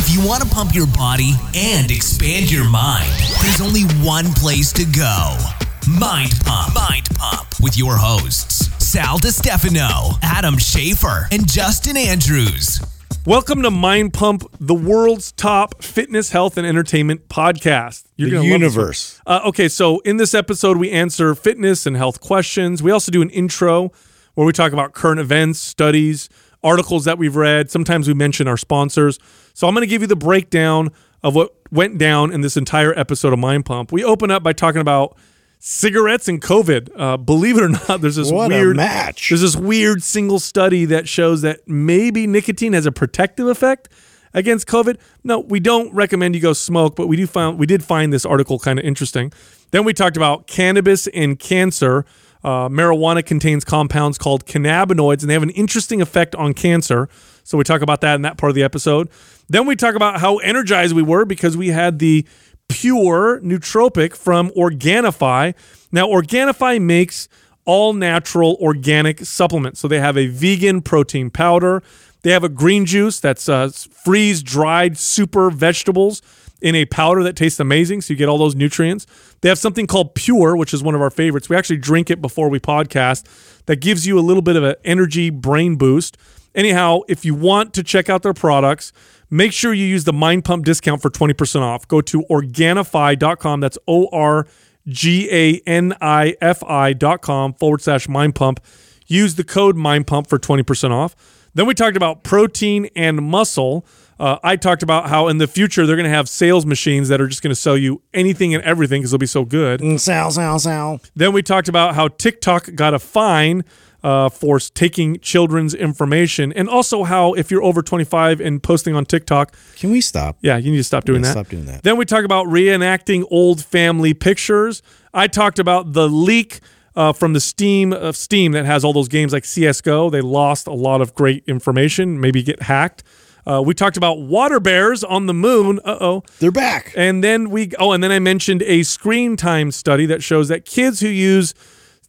If you want to pump your body and expand your mind, there's only one place to go Mind Pump. Mind Pump with your hosts, Sal DiStefano, Adam Schafer, and Justin Andrews. Welcome to Mind Pump, the world's top fitness, health, and entertainment podcast. The gonna love this one. universe. Uh, okay, so in this episode, we answer fitness and health questions. We also do an intro where we talk about current events, studies, articles that we've read. Sometimes we mention our sponsors. So I'm going to give you the breakdown of what went down in this entire episode of Mind Pump. We open up by talking about cigarettes and COVID. Uh, believe it or not, there's this What weird match. There's this weird single study that shows that maybe nicotine has a protective effect against COVID. No, we don't recommend you go smoke, but we do find we did find this article kind of interesting. Then we talked about cannabis and cancer. Uh, marijuana contains compounds called cannabinoids, and they have an interesting effect on cancer. So we talk about that in that part of the episode. Then we talk about how energized we were because we had the pure nootropic from Organifi. Now, Organifi makes all natural organic supplements. So they have a vegan protein powder. They have a green juice that's uh, freeze dried super vegetables in a powder that tastes amazing. So you get all those nutrients. They have something called Pure, which is one of our favorites. We actually drink it before we podcast. That gives you a little bit of an energy brain boost. Anyhow, if you want to check out their products, make sure you use the Mind Pump discount for 20% off. Go to Organifi.com. That's O R G A N I F I.com forward slash Mind Pump. Use the code Mind Pump for 20% off. Then we talked about protein and muscle. Uh, I talked about how in the future they're going to have sales machines that are just going to sell you anything and everything because they'll be so good. Mm, Sal, sal, sal. Then we talked about how TikTok got a fine uh, for taking children's information, and also how if you're over 25 and posting on TikTok, Can we stop? yeah, you need to stop doing that. stop doing that. Then we talk about reenacting old family pictures. I talked about the leak. Uh, from the Steam of Steam that has all those games like CS:GO, they lost a lot of great information. Maybe get hacked. Uh, we talked about water bears on the moon. Uh oh. They're back. And then we oh, and then I mentioned a screen time study that shows that kids who use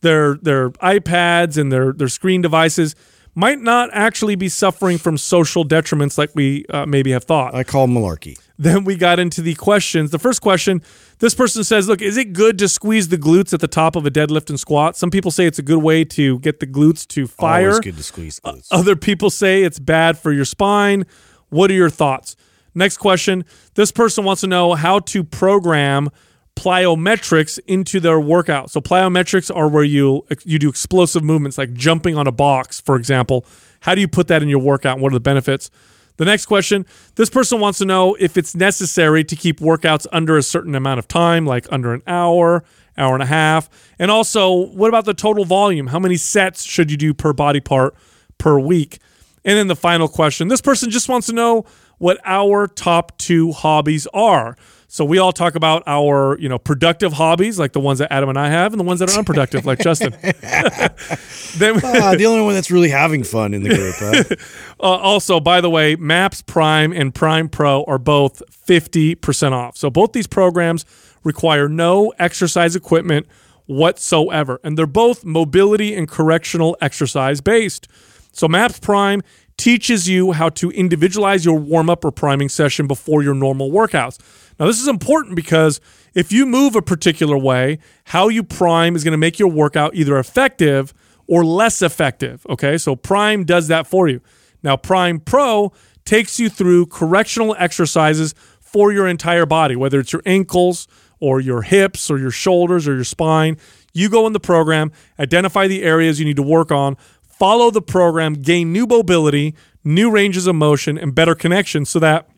their their iPads and their their screen devices might not actually be suffering from social detriments like we uh, maybe have thought. I call malarkey. Then we got into the questions. The first question, this person says, "Look, is it good to squeeze the glutes at the top of a deadlift and squat?" Some people say it's a good way to get the glutes to fire. Always good to squeeze glutes. Other people say it's bad for your spine. What are your thoughts? Next question. This person wants to know how to program plyometrics into their workout. So plyometrics are where you you do explosive movements like jumping on a box, for example. How do you put that in your workout? What are the benefits? The next question. This person wants to know if it's necessary to keep workouts under a certain amount of time, like under an hour, hour and a half. And also, what about the total volume? How many sets should you do per body part per week? And then the final question this person just wants to know what our top two hobbies are. So we all talk about our, you know, productive hobbies, like the ones that Adam and I have, and the ones that are unproductive, like Justin. then Ah, the only one that's really having fun in the group. Huh? uh, also, by the way, Maps Prime and Prime Pro are both 50% off. So both these programs require no exercise equipment whatsoever. And they're both mobility and correctional exercise based. So Maps Prime teaches you how to individualize your warm up or priming session before your normal workouts. Now, this is important because if you move a particular way, how you prime is going to make your workout either effective or less effective. Okay, so Prime does that for you. Now, Prime Pro takes you through correctional exercises for your entire body, whether it's your ankles or your hips or your shoulders or your spine. You go in the program, identify the areas you need to work on, follow the program, gain new mobility, new ranges of motion, and better connection so that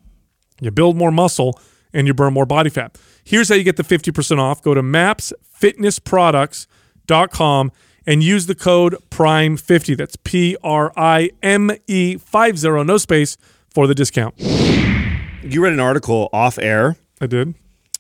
you build more muscle and you burn more body fat. Here's how you get the 50% off. Go to mapsfitnessproducts.com and use the code PRIME50. That's P R I M E 50, no space for the discount. You read an article off air. I did.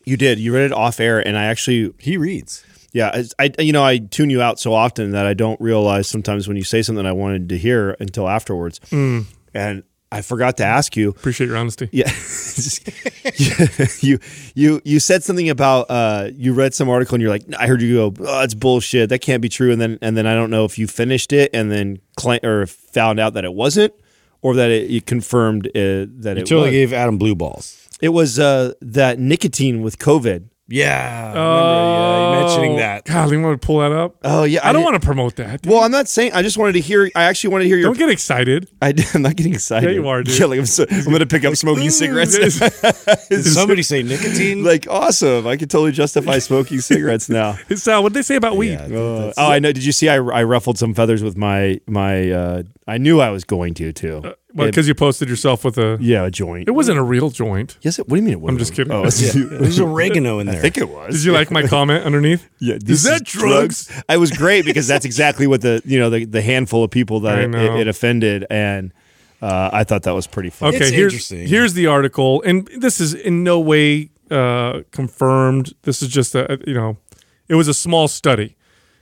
You did. You read it off air, and I actually, He reads. Yeah, I, I- you know, I tune you out so often that I don't realize sometimes when you say something I wanted to hear until afterwards, and I forgot to ask you. Appreciate your honesty. Yeah, you you you said something about uh, you read some article and you're like, I heard you go, oh, that's bullshit. That can't be true. And then and then I don't know if you finished it and then cla or found out that it wasn't, or that it, it confirmed uh, that it Until was. gave Adam blue balls. it was uh, that nicotine with COVID. Yeah. remember, yeah, you mentioning Oh, that. God, you want to pull that up? Oh yeah, I, don't want to promote that. Well, I'm not saying. I just wanted to hear. I actually wanted to hear your. don't get excited. I, am not getting excited. Yeah, you are, dude. Yeah, like I'm, so, I'm going to pick up smoking cigarettes. Did somebody say nicotine? like awesome! I could totally justify smoking cigarettes now. Sal, what'd they say about weed? Yeah, Uh, oh, I know. Did you see? I, I ruffled some feathers with my my. Uh, I knew I was going to too. Well, because you posted yourself with a. yeah, a joint. It wasn't a real joint. yes. It, what do you mean? It wasn't? I'm just kidding. Oh, it's- There's oregano in there. I think it was. Did you like my comment underneath? Yeah, Is this that drugs? I was great because that's exactly what the you know the, the handful of people that it, it, it offended, and uh, I thought that was pretty fun. Okay, It's here's interesting. here's the article, and this is in no way uh, confirmed. This is just a you know, it was a small study,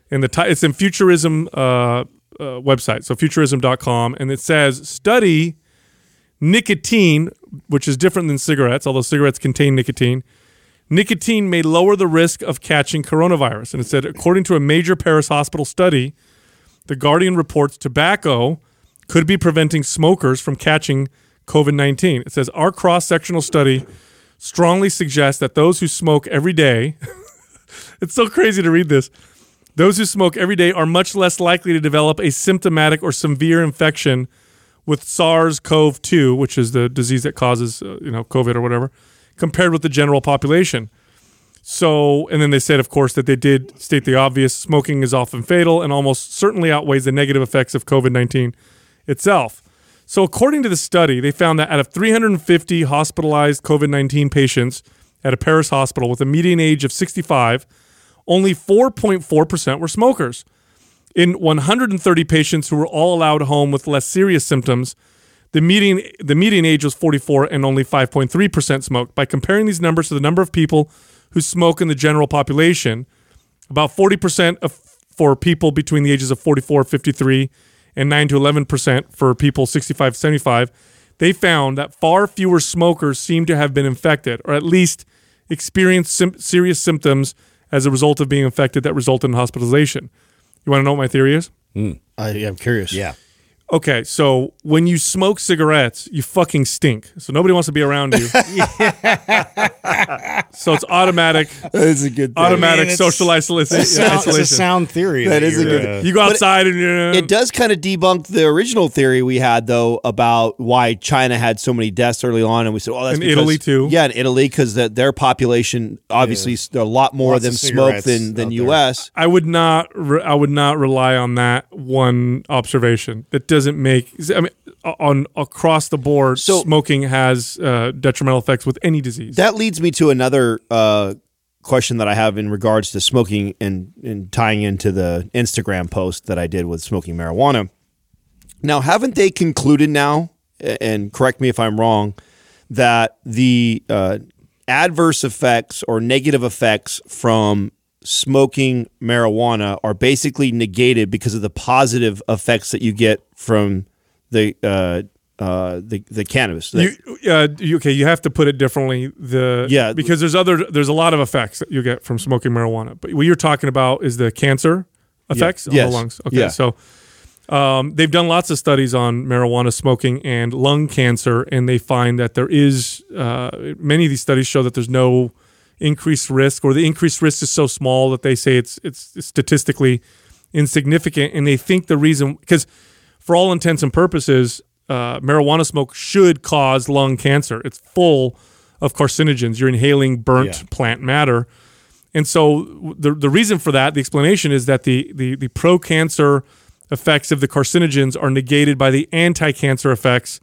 and the ti- it's in Futurism uh, uh, website, so futurism.com, and it says study nicotine, which is different than cigarettes, although cigarettes contain nicotine. Nicotine may lower the risk of catching coronavirus, and it said according to a major Paris hospital study, the Guardian reports tobacco could be preventing smokers from catching COVID 19. It says our cross sectional study strongly suggests that those who smoke every day, it's so crazy to read this, those who smoke every day are much less likely to develop a symptomatic or severe infection with SARS CoV 2, which is the disease that causes, uh, you know, COVID or whatever, compared with the general population. So, and then they said, of course, that they did state the obvious smoking is often fatal and almost certainly outweighs the negative effects of COVID 19 itself. So, according to the study, they found that out of 350 hospitalized COVID 19 patients at a Paris hospital with a median age of 65, only 4.4% were smokers. In 130 patients who were all allowed home with less serious symptoms, the median the median age was 44 and only 5.3% smoked. By comparing these numbers to the number of people who smoke in the general population, about 40% of for people between the ages of 44 53 and 9 to 11% for people 65 75 they found that far fewer smokers seem to have been infected or at least experienced sim- serious symptoms as a result of being infected that resulted in hospitalization you want to know what my theory is hmm. I, I'm curious. Yeah. Okay, so when you smoke cigarettes, you fucking stink. So nobody wants to be around you. so it's automatic, that's a good. Thing. automatic I mean, social isolation. It's a sound, it's a sound theory. That is a good- uh, You go But outside and you're. It does kind of debunk the original theory we had, though, about why China had so many deaths early on, and we said, "Oh, that's In because- Italy, too. Yeah, in Italy, because the, their population obviously a lot more Lots of them smoke than than out there. U.S. I would not. Re- I would not rely on that one observation. That doesn't make. I mean, on across the board, So- smoking has uh, detrimental effects with any disease. That leads me to another uh, question that I have in regards to smoking and, and tying into the Instagram post that I did with smoking marijuana. Now, haven't they concluded now, and correct me if I'm wrong, that the uh, adverse effects or negative effects from smoking marijuana are basically negated because of the positive effects that you get from the uh, uh, the, the cannabis? You, uh, you- okay, you have to put it differently. The Yeah. because there's other there's a lot of effects that you get from smoking marijuana. But what you're talking about is the cancer effects on Yes. the lungs. Okay, Yeah. so um, they've done lots of studies on marijuana smoking and lung cancer, and they find that there is uh, many of these studies show that there's no increased risk, or the increased risk is so small that they say it's it's statistically insignificant, and they think the reason because for all intents and purposes, uh, marijuana smoke should cause lung cancer. It's full of carcinogens. You're inhaling burnt Yeah. plant matter. And so the the reason for that, the explanation is that the the, the pro cancer effects of the carcinogens are negated by the anti cancer effects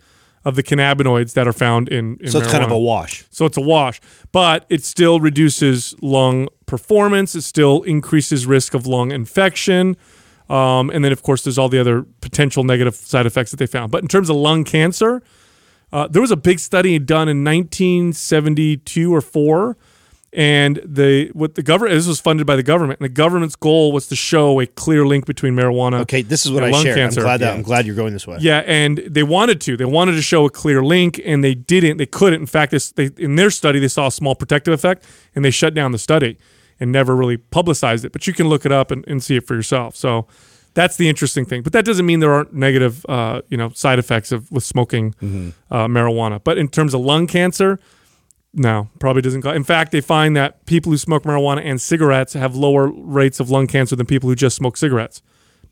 of the cannabinoids that are found in, in so it's kind of a wash. So it's a wash, but it still reduces lung performance. It still increases risk of lung infection. Um, and then, of course, there's all the other potential negative side effects that they found. But in terms of lung cancer, uh, there was a big study done in 1972 or four, and the what the government this was funded by the government, and the government's goal was to show a clear link between marijuana. Okay, this is what and I lung shared. cancer. I'm glad that Yeah. I'm glad you're going this way. Yeah, and they wanted to. They wanted to show a clear link, and they didn't. They couldn't. In fact, this, they, in their study, they saw a small protective effect, and they shut down the study and never really publicized it. But you can look it up and, and see it for yourself. So That's the interesting thing. But that doesn't mean there aren't negative, uh, you know, side effects of with smoking Mm-hmm. uh, marijuana. But in terms of lung cancer, no, probably doesn't. In fact, they find that people who smoke marijuana and cigarettes have lower rates of lung cancer than people who just smoke cigarettes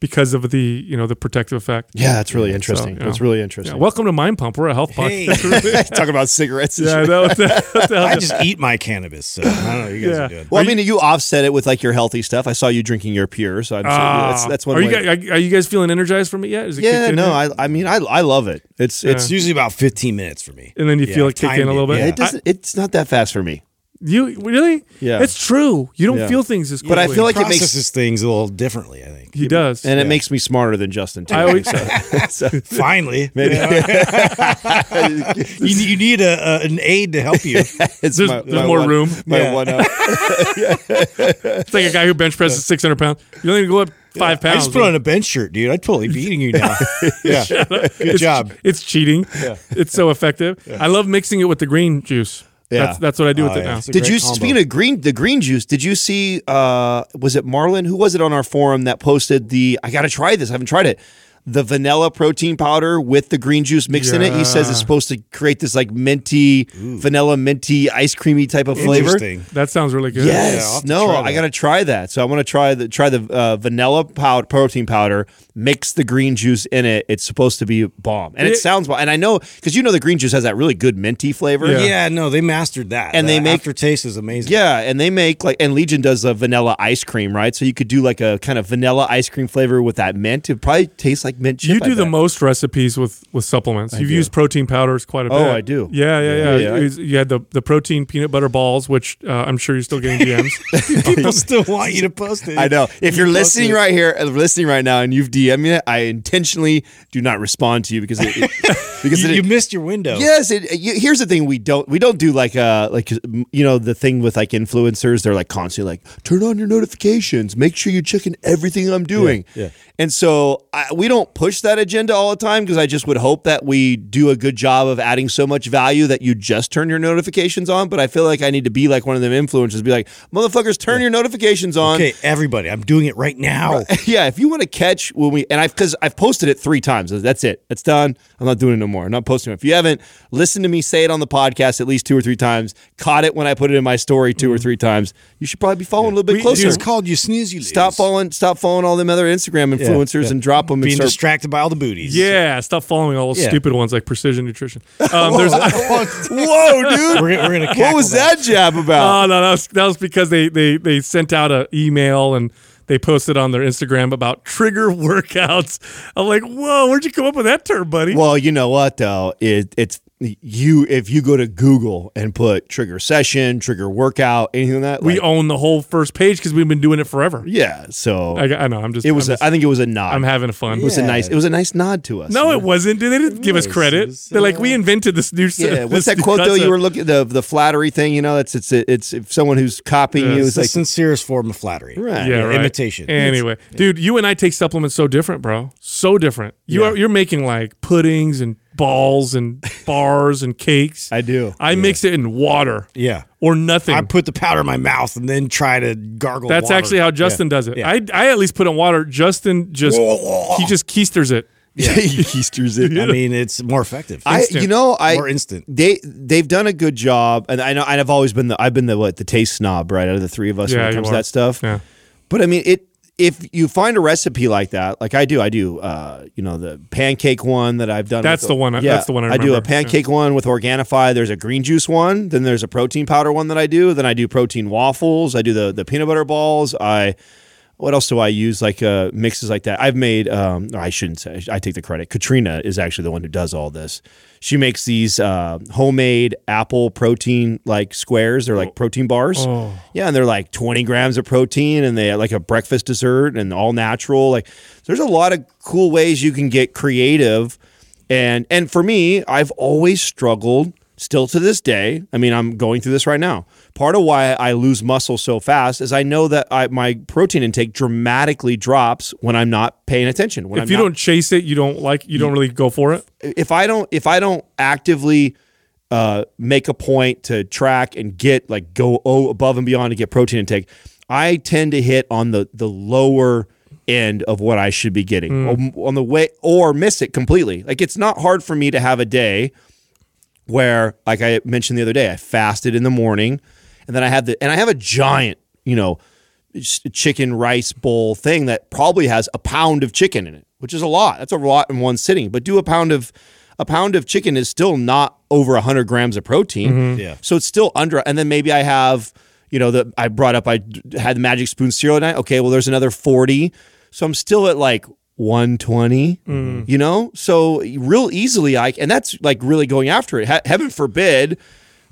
because of the you know the protective effect. Yeah, that's really interesting. you know. It's really Yeah, interesting. welcome to Mind Pump. We're a health Hey. podcast. Talk about cigarettes. yeah, I shit. know. What the, what the hell I just eat my cannabis, so I don't know. You guys Yeah. are good. Well, Are I mean, you offset it with like your healthy stuff. I saw you drinking your pure, so I'm Ah. that's that's one Are way. you guys, are you guys feeling energized from it yet? Is it yeah, no. I I mean, I I love it. It's it's It's usually about 15 minutes for me. and then you Yeah, feel it kick in a little bit. yeah. it doesn't. it's not that fast for me. You really? Yeah. It's true. You don't Yeah. feel things as But I feel like it makes- processes things a little differently. I think. he does. And it makes me smarter than Justin too. I always- so, so- Finally, maybe you, you need a, a an aid to help you. it's There's- my- there's my more one- room. My Yeah. one up. It's like a guy who bench presses 600 pounds. You only go up five I pounds. just put on a bench shirt, dude. I'd totally be eating you now. yeah, good it's, job. It's cheating. Yeah. It's so effective. I love mixing it with the green juice. Yeah. That's, that's what I do with Oh, it yeah. now. It's Did you combo. speaking of green the green juice? Did you see? uh Was it Marlin? Who was it on our forum that posted the? I got to try this. I haven't tried it. The vanilla protein powder with the green juice mixed in it. He says it's supposed to create this like minty, vanilla minty, ice creamy type of flavor. Interesting. That sounds really good. Yes. have to no, I got to try that. So I want to try the try the uh, vanilla powder, protein powder, mix the green juice in it. It's supposed to be bomb, and it, It- sounds bomb. And I know because you know the green juice has that really good minty flavor. Yeah. Yeah. no, they mastered that. And The they make- aftertaste is amazing. Yeah, and they make like and Legion does a vanilla ice cream, right? So you could do like a kind of vanilla ice cream flavor with that mint. It probably tastes like mint chip. You do the most recipes with, with supplements. You've do. used protein powders quite a bit. Oh, I do. Yeah, yeah, yeah. Yeah, yeah. It was- You had the, the protein peanut butter balls, which uh, I'm sure you're still getting DMs. People still want you to post it. I know. If you're listening it. right here, uh, listening right now, and you've DM'd me, I intentionally do not respond to you because it, it- because you, it, you missed your window. Yes, it, you, here's the thing: we don't we don't do like uh like you know the thing with like influencers. They're like constantly like turn on your notifications, make sure you're checking everything I'm doing. yeah. And so I, we don't push that agenda all the time because I just would hope that we do a good job of adding so much value that you just turn your notifications on. But I feel like I need to be like one of them influencers, be like motherfuckers, turn your notifications on. Okay, everybody, I'm doing it right now. yeah, if you want to catch when we and I've because I've posted it three times. That's it. It's done. I'm not doing it no more. I'm not posting it. If you haven't listened to me say it on the podcast at least two or three times, caught it when I put it in my story two or mm. three times, you should probably be following a little bit We- closer. It's called you snooze, you lose. Stop following. Stop following all them other Instagram influencers yeah. and drop them. Being and start, distracted by all the booties. yeah, stop following all those Yeah. stupid ones like Precision Nutrition. Um, there's, Whoa, dude! We're, gonna- we're gonna. what cackle was that jab about? Oh no, that was, that was because they they they sent out an email and they posted on their Instagram about trigger workouts. I'm like, whoa, where'd you come up with that term, buddy? Well, you know what though? It, it's you if you go to Google and put trigger session, trigger workout, anything like that. we like, own the whole first page because we've been doing it forever. yeah. So I, I know. I'm just. it was. I'm, a, just- I think it was a nod. I'm having fun. It was a nice. It was a nice nod to us. No, it wasn't. Dude. They didn't give us credit. It was, They're like, uh, we invented this new. Yeah, what's that quote though? You were looking the the flattery thing. You know, that's it's it's if someone who's copying Yeah, you It's is the like sincerest form of flattery. Right. Yeah, right. Imitation. Anyway, dude, you and I take supplements so different, bro. So different. You are you're making like puddings and balls and bars and cakes. I do. I mix it in water Yeah. or nothing. I put the powder in my mouth and then try to gargle. That's water. actually how Justin Yeah. does it. Yeah. I I at least put in water. Justin just he just keisters it. Yeah, he keisters it. I mean, it's more effective. I, you know, I More instant. They they've done a good job, and I know I've always been the I've been the what the taste snob right out of the three of us Yeah, when it comes to that stuff. Yeah. But I mean, it if you find a recipe like that, like I do, I do. Uh, you know, the pancake one that I've done. That's with- the one Yeah, that's the one I I do a pancake one with Organifi. There's a green juice one. Then there's a protein powder one that I do. Then I do protein waffles. I do the the peanut butter balls. I what else do I use? Like uh, mixes like that. I've made. Um, I shouldn't say. I take the credit. Katrina is actually the one who does all this. She makes these uh, homemade apple protein like squares. They're like protein bars. Oh. Yeah, and they're like 20 grams of protein, and they like a breakfast dessert and all natural. Like, there's a lot of cool ways you can get creative. And and for me, I've always struggled still to this day. I mean, I'm going through this right now. Part of why I lose muscle so fast is I know that I, my protein intake dramatically drops when I'm not paying attention. When If I'm you not- don't chase it, you don't like you don't really go for it. if I don't if I don't actively uh, make a point to track and get like go oh, above and beyond to get protein intake, I tend to hit on the the lower end of what I should be getting or- on the way or miss it completely. Like it's not hard for me to have a day where like I mentioned the other day, I fasted in the morning and then I had the and I have a giant, you know, chicken rice bowl thing that probably has a pound of chicken in it, which is a lot. That's a lot in one sitting. But do a pound of a pound of chicken is still not over 100 grams of protein. Mm-hmm. Yeah. So it's still under and then maybe I have, you know, the I brought up I had the magic spoon cereal tonight. Okay, well there's another 40. So I'm still at like 120, mm. you know? So real easily I and that's like really going after it. He- heaven forbid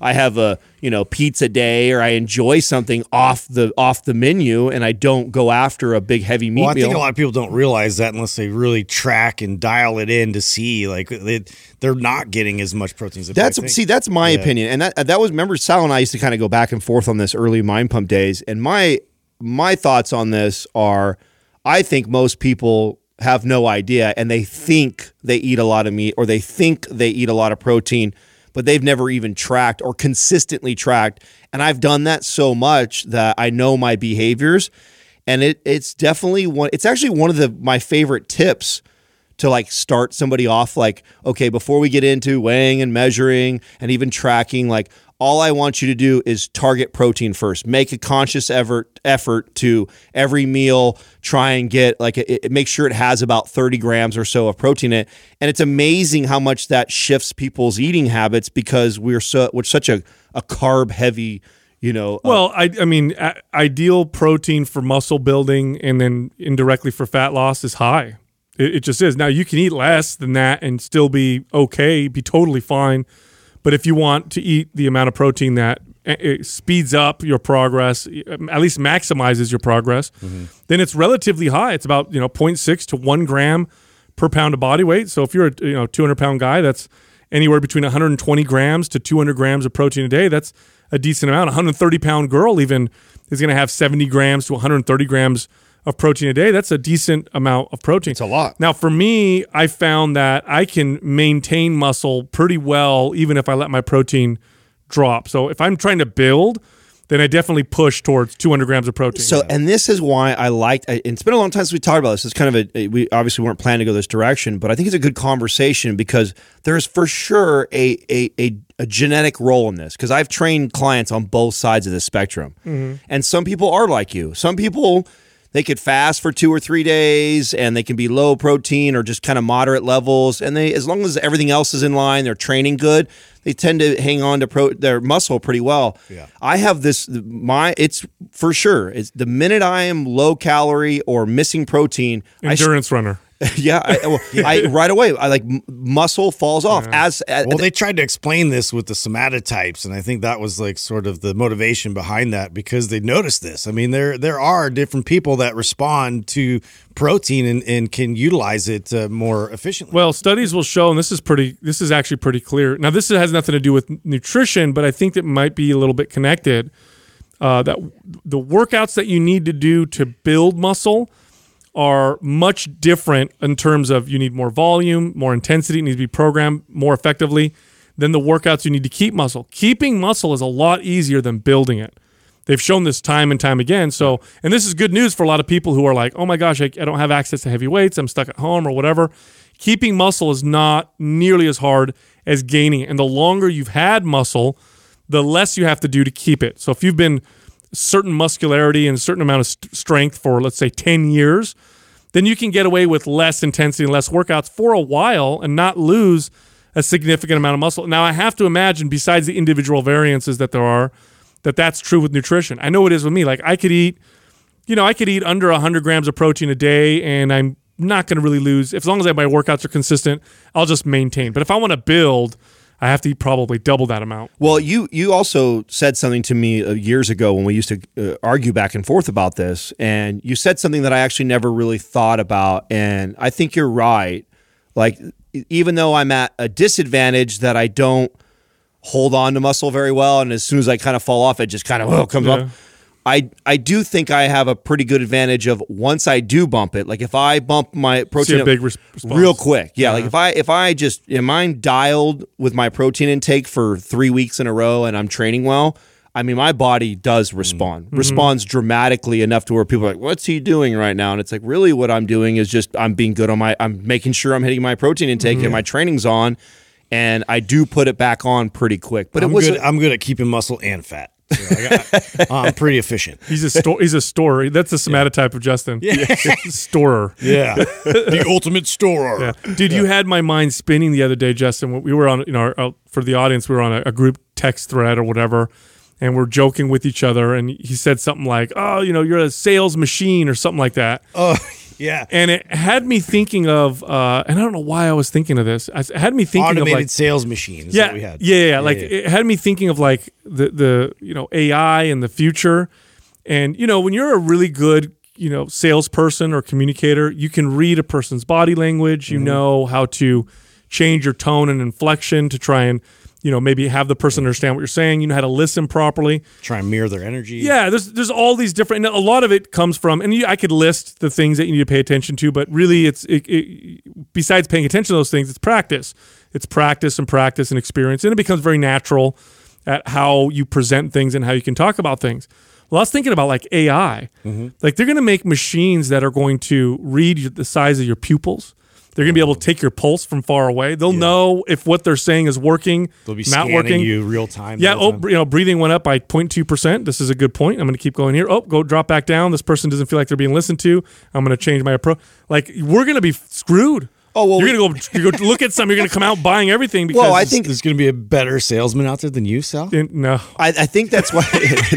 I have a, you know, pizza day or I enjoy something off the off the menu and I don't go after a big heavy meat Well, I meal. think a lot of people don't realize that unless they really track and dial it in to see, like they, they're not getting as much protein as they That's see, that's my opinion, and that that was remember Sal and I used to kind of go back and forth on this early mind pump days, and my my thoughts on this are, I think most people have no idea, and they think they eat a lot of meat or they think they eat a lot of protein, but they've never even tracked or consistently tracked, and I've done that so much that I know my behaviors, and it it's definitely one. It's actually one of the my favorite tips to like start somebody off like okay before we get into weighing and measuring and even tracking like all I want you to do is target protein first. Make a conscious effort effort to every meal try and get like it, make sure it has about 30 grams or so of protein in it. And it's amazing how much that shifts people's eating habits because we're so we're such a, a carb heavy, you know, uh, Well, I, I mean, a- ideal protein for muscle building and then indirectly for fat loss is high. It, it just is. Now, you can eat less than that and still be okay, be totally fine. But if you want to eat the amount of protein that it speeds up your progress, eh, at least maximizes your progress, mm-hmm. then it's relatively high. It's about you know 0.6 to one gram per pound of body weight. So if you're a you know 200 pound guy, that's anywhere between 120 grams to 200 grams of protein a day. That's a decent amount. A 130 pound girl even is going to have 70 grams to 130 grams of protein a day. That's a decent amount of protein. It's a lot. Now, for me, I found that I can maintain muscle pretty well even if I let my protein drop. So if I'm trying to build, then I definitely push towards 200 grams of protein. So, and this is why I liked. and It's been a long time since we talked about this. It's kind of a we obviously weren't planning to go this direction, but I think it's a good conversation because there's for sure a a a, a genetic role in this. Because I've trained clients on both sides of the spectrum, mm-hmm. and some people are like you. Some people they could fast for two or three days, and they can be low protein or just kind of moderate levels, and they as long as everything else is in line, they're training good. They tend to hang on to pro, their muscle pretty well. Yeah. I have this my it's for sure. It's the minute I am low calorie or missing protein, I sh- endurance runner. yeah, I, well, I right away I like muscle falls off as uh, Well, they tried to explain this with the somatotypes, and I think that was like sort of the motivation behind that because they noticed this. I mean, there there are different people that respond to protein and, and can utilize it uh, more efficiently. Well, studies will show, and this is pretty. This is actually pretty clear. Now, this has nothing to do with nutrition, but I think it might be a little bit connected. Uh, that the workouts that you need to do to build muscle are much different in terms of you need more volume, more intensity, it needs to be programmed more effectively than the workouts you need to keep muscle. Keeping muscle is a lot easier than building it. They've shown this time and time again. So, and this is good news for a lot of people who are like, oh my gosh, I, I don't have access to heavy weights. I'm stuck at home or whatever. Keeping muscle is not nearly as hard as gaining. And the longer you've had muscle, the less you have to do to keep it. So, if you've been certain muscularity and a certain amount of st- strength for, let's say, 10 years, then you can get away with less intensity and less workouts for a while and not lose a significant amount of muscle. Now, I have to imagine, besides the individual variances that there are, that that's true with nutrition. I know it is with me. Like, I could eat, you know, I could eat under 100 grams of protein a day and I'm not going to really lose. As long as my workouts are consistent, I'll just maintain. But if I want to build, I have to eat probably double that amount. Well, you you also said something to me uh, years ago when we used to uh, argue back and forth about this, and you said something that I actually never really thought about, and I think you're right. Like even though I'm at a disadvantage that I don't hold on to muscle very well, and as soon as I kind of fall off, it just kind of oh, comes Yeah. up. I I do think I have a pretty good advantage of once I do bump it. Like if I bump my protein up big res- real quick, yeah, Like if I if I just am I dialed with my protein intake for three weeks in a row and I'm training well, I mean, my body does mm. respond, mm-hmm. responds dramatically enough to where people are like, "What's he doing right now?" And it's like, really, what I'm doing is just I'm being good on my, I'm making sure I'm hitting my protein intake and mm-hmm. my training's on, and I do put it back on pretty quick. But I'm it was good. I'm good at keeping muscle and fat. So I, I'm pretty efficient. He's a store. He's a storer. That's the somatotype of Justin. Yeah, storer. Yeah, the ultimate storer. Yeah. Dude, you had my mind spinning the other day, Justin. We were on, you know, our, uh, for the audience, we were on a, a group text thread or whatever, and we're joking with each other. And he said something like, "Oh, you know, you're a sales machine" or something like that. Oh, yeah. And it had me thinking of, uh, and I don't know why I was thinking of this. It had me thinking Automated of like, sales machines. yeah, that we had. yeah, yeah, Like it had me thinking of like the the you know AI and the future, and you know when you're a really good you know salesperson or communicator, you can read a person's body language. Mm-hmm. You know how to change your tone and inflection to try and you know maybe have the person understand what you're saying. You know how to listen properly. Try and mirror their energy. Yeah, there's there's all these different, and a lot of it comes from, and you, I could list the things that you need to pay attention to, but really, it's it, it, besides paying attention to those things, it's practice. It's practice and practice and experience, and it becomes very natural at how you present things and how you can talk about things. Well, I was thinking about like AI, mm-hmm. like they're going to make machines that are going to read the size of your pupils. They're going to be able to take your pulse from far away. They'll know if what they're saying is working, They'll be not scanning working. you real time. Yeah. Oh, time. you know, breathing went up by 0.2 percent. This is a good point. I'm going to keep going here. Oh, go drop back down. This person doesn't feel like they're being listened to. I'm going to change my approach. Like we're going to be screwed. Oh, well, you're going to go, you're going to look at something. You're going to come out buying everything because Well, I think- there's going to be a better salesman out there than you, Sal. no. I, I think that's why.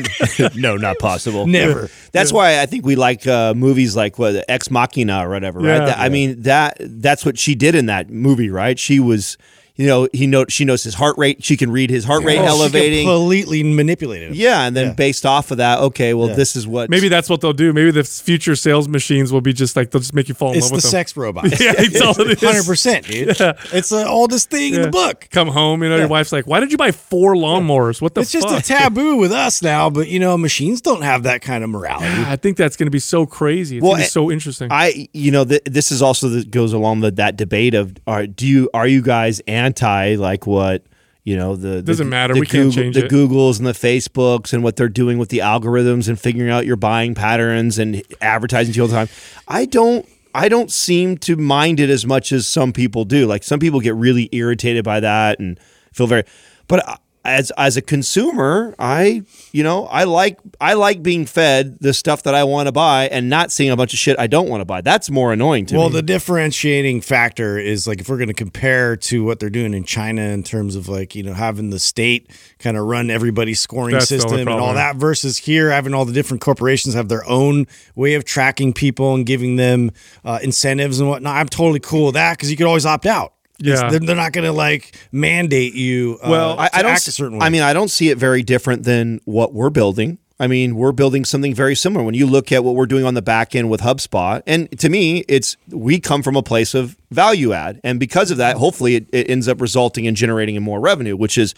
no, not possible. Never. That's why I think we like uh, movies like what Ex Machina or whatever, right? Yeah. That- I mean that that's what she did in that movie, right? She was, you know, he knows she knows his heart rate. She can read his heart rate Oh, she elevating. completely manipulated him. yeah, and then Yeah. based off of that, okay, well, this is what Maybe that's what they'll do. Maybe the future sales machines will be just like they'll just make you fall in It's love the with them. sex robot. Yeah, it's all it is. Hundred percent, dude. It's the oldest thing in the book. Come home, you know, your wife's like, "Why did you buy four lawnmowers? What the It's just a taboo with us now, but you know, machines don't have that kind of morality. I think that's going to be so crazy. It's Well, going to be so interesting. I, you know, th- this is also that goes along with that debate of, are do you are you guys anti like what you know the Doesn't the, matter. the We can't change the it. Googles and the Facebooks and what they're doing with the algorithms and figuring out your buying patterns and advertising to you all the time. I don't. I don't seem to mind it as much as some people do. Like some people get really irritated by that and feel very. But I- as as a consumer, I you know I like I like being fed the stuff that I want to buy and not seeing a bunch of shit I don't want to buy. That's more annoying to Well, me. Well, the differentiating factor is like if we're going to compare to what they're doing in China in terms of like, you know, having the state kind of run everybody's scoring That's system and all that versus here having all the different corporations have their own way of tracking people and giving them uh, incentives and whatnot. I'm totally cool with that because you could always opt out. It's- Yeah. They're, they're not going to like mandate you. Uh, Well, I, I don't. act a certain way. I mean, I don't see it very different than what we're building. I mean, we're building something very similar. When you look at what we're doing on the back end with HubSpot, and to me, it's we come from a place of value add, and because of that, hopefully, it, it ends up resulting in generating more revenue, which is.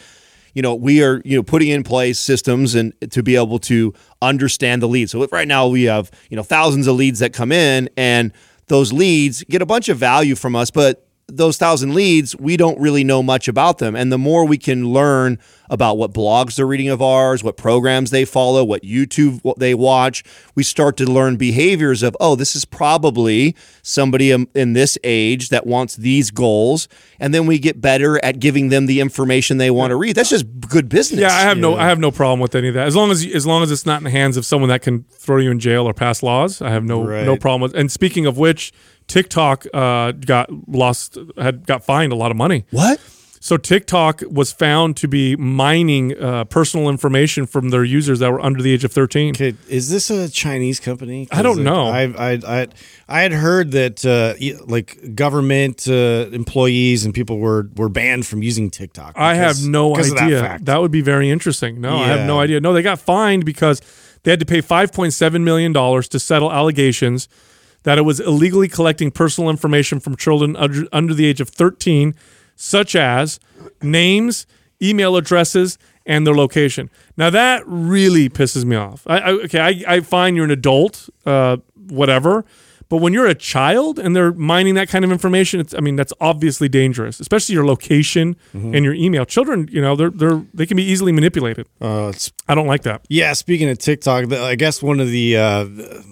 You know, we are you know putting in place systems and to be able to understand the leads. So if right now we have you know thousands of leads that come in, and those leads get a bunch of value from us, but those thousand leads, we don't really know much about them. And the more we can learn about what blogs they're reading of ours, what programs they follow, what YouTube what they watch, we start to learn behaviors of, oh, this is probably somebody in in this age that wants these goals. And then we get better at giving them the information they want to read. That's just good business. yeah, I have no, I have no problem with any of that. As long as, as long as it's not in the hands of someone that can throw you in jail or pass laws, I have no, Right. no problem with. And speaking of which, TikTok uh, got lost, had got fined a lot of money. What? So TikTok was found to be mining uh, personal information from their users that were under the age of 13. Okay, is this a Chinese company? I don't know. I I I I had heard that uh, like government uh, employees and people were were banned from using TikTok. I have no because of that idea. That, would be very interesting. No, I have no idea. No, they got fined because they had to pay $5.7 million to settle allegations that it was illegally collecting personal information from children under, under the age of 13, such as names, email addresses, and their location. Now, that really pisses me off. I, I, okay, I, I find you're an adult, uh, whatever. But when you're a child and they're mining that kind of information, it's I mean that's obviously dangerous, especially your location Mm-hmm. and your email. Children, you know, they're they're they can be easily manipulated. Uh, it's I don't like that. Yeah, speaking of TikTok, I guess one of the uh,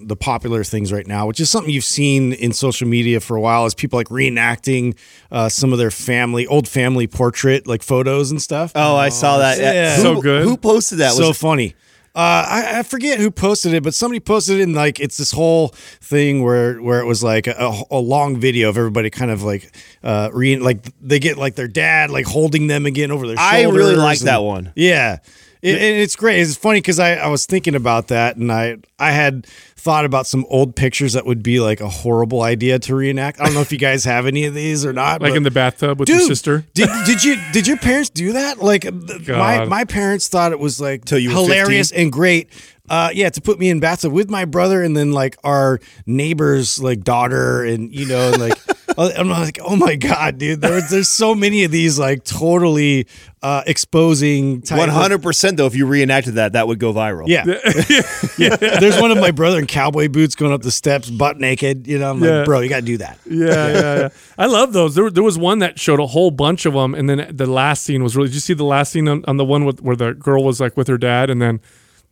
the popular things right now, which is something you've seen in social media for a while, is people like reenacting uh, some of their family, old family portrait like photos and stuff. Oh, I saw that. Yeah. Who- So good. Who posted that? so Was funny. Uh, I, I forget who posted it, but somebody posted it, and like it's this whole thing where where it was like a, a long video of everybody kind of like uh, re like they get like their dad like holding them again over their. I really like and- that one. Yeah. It, and it's great. It's funny because I, I was thinking about that, and I I had thought about some old pictures that would be like a horrible idea to reenact. I don't know if you guys have any of these or not. Like but- in the bathtub with Dude, your sister. Did, did you did your parents do that? Like th- my my parents thought it was like Till you were hilarious and great. Uh, yeah, to put me in bathtub with my brother and then like our neighbor's like daughter and you know and like I'm like oh my god, dude. There's there's so many of these like totally uh, exposing type one of- hundred percent though. If you reenacted that, that would go viral. Yeah. yeah. There's one of my brother in cowboy boots going up the steps butt naked. You know, I'm Yeah. like, bro, you got to do that. Yeah, yeah, yeah. I love those. There, there was one that showed a whole bunch of them, and then the last scene was really. Did you see the last scene on, on the one with, where the girl was like with her dad, and then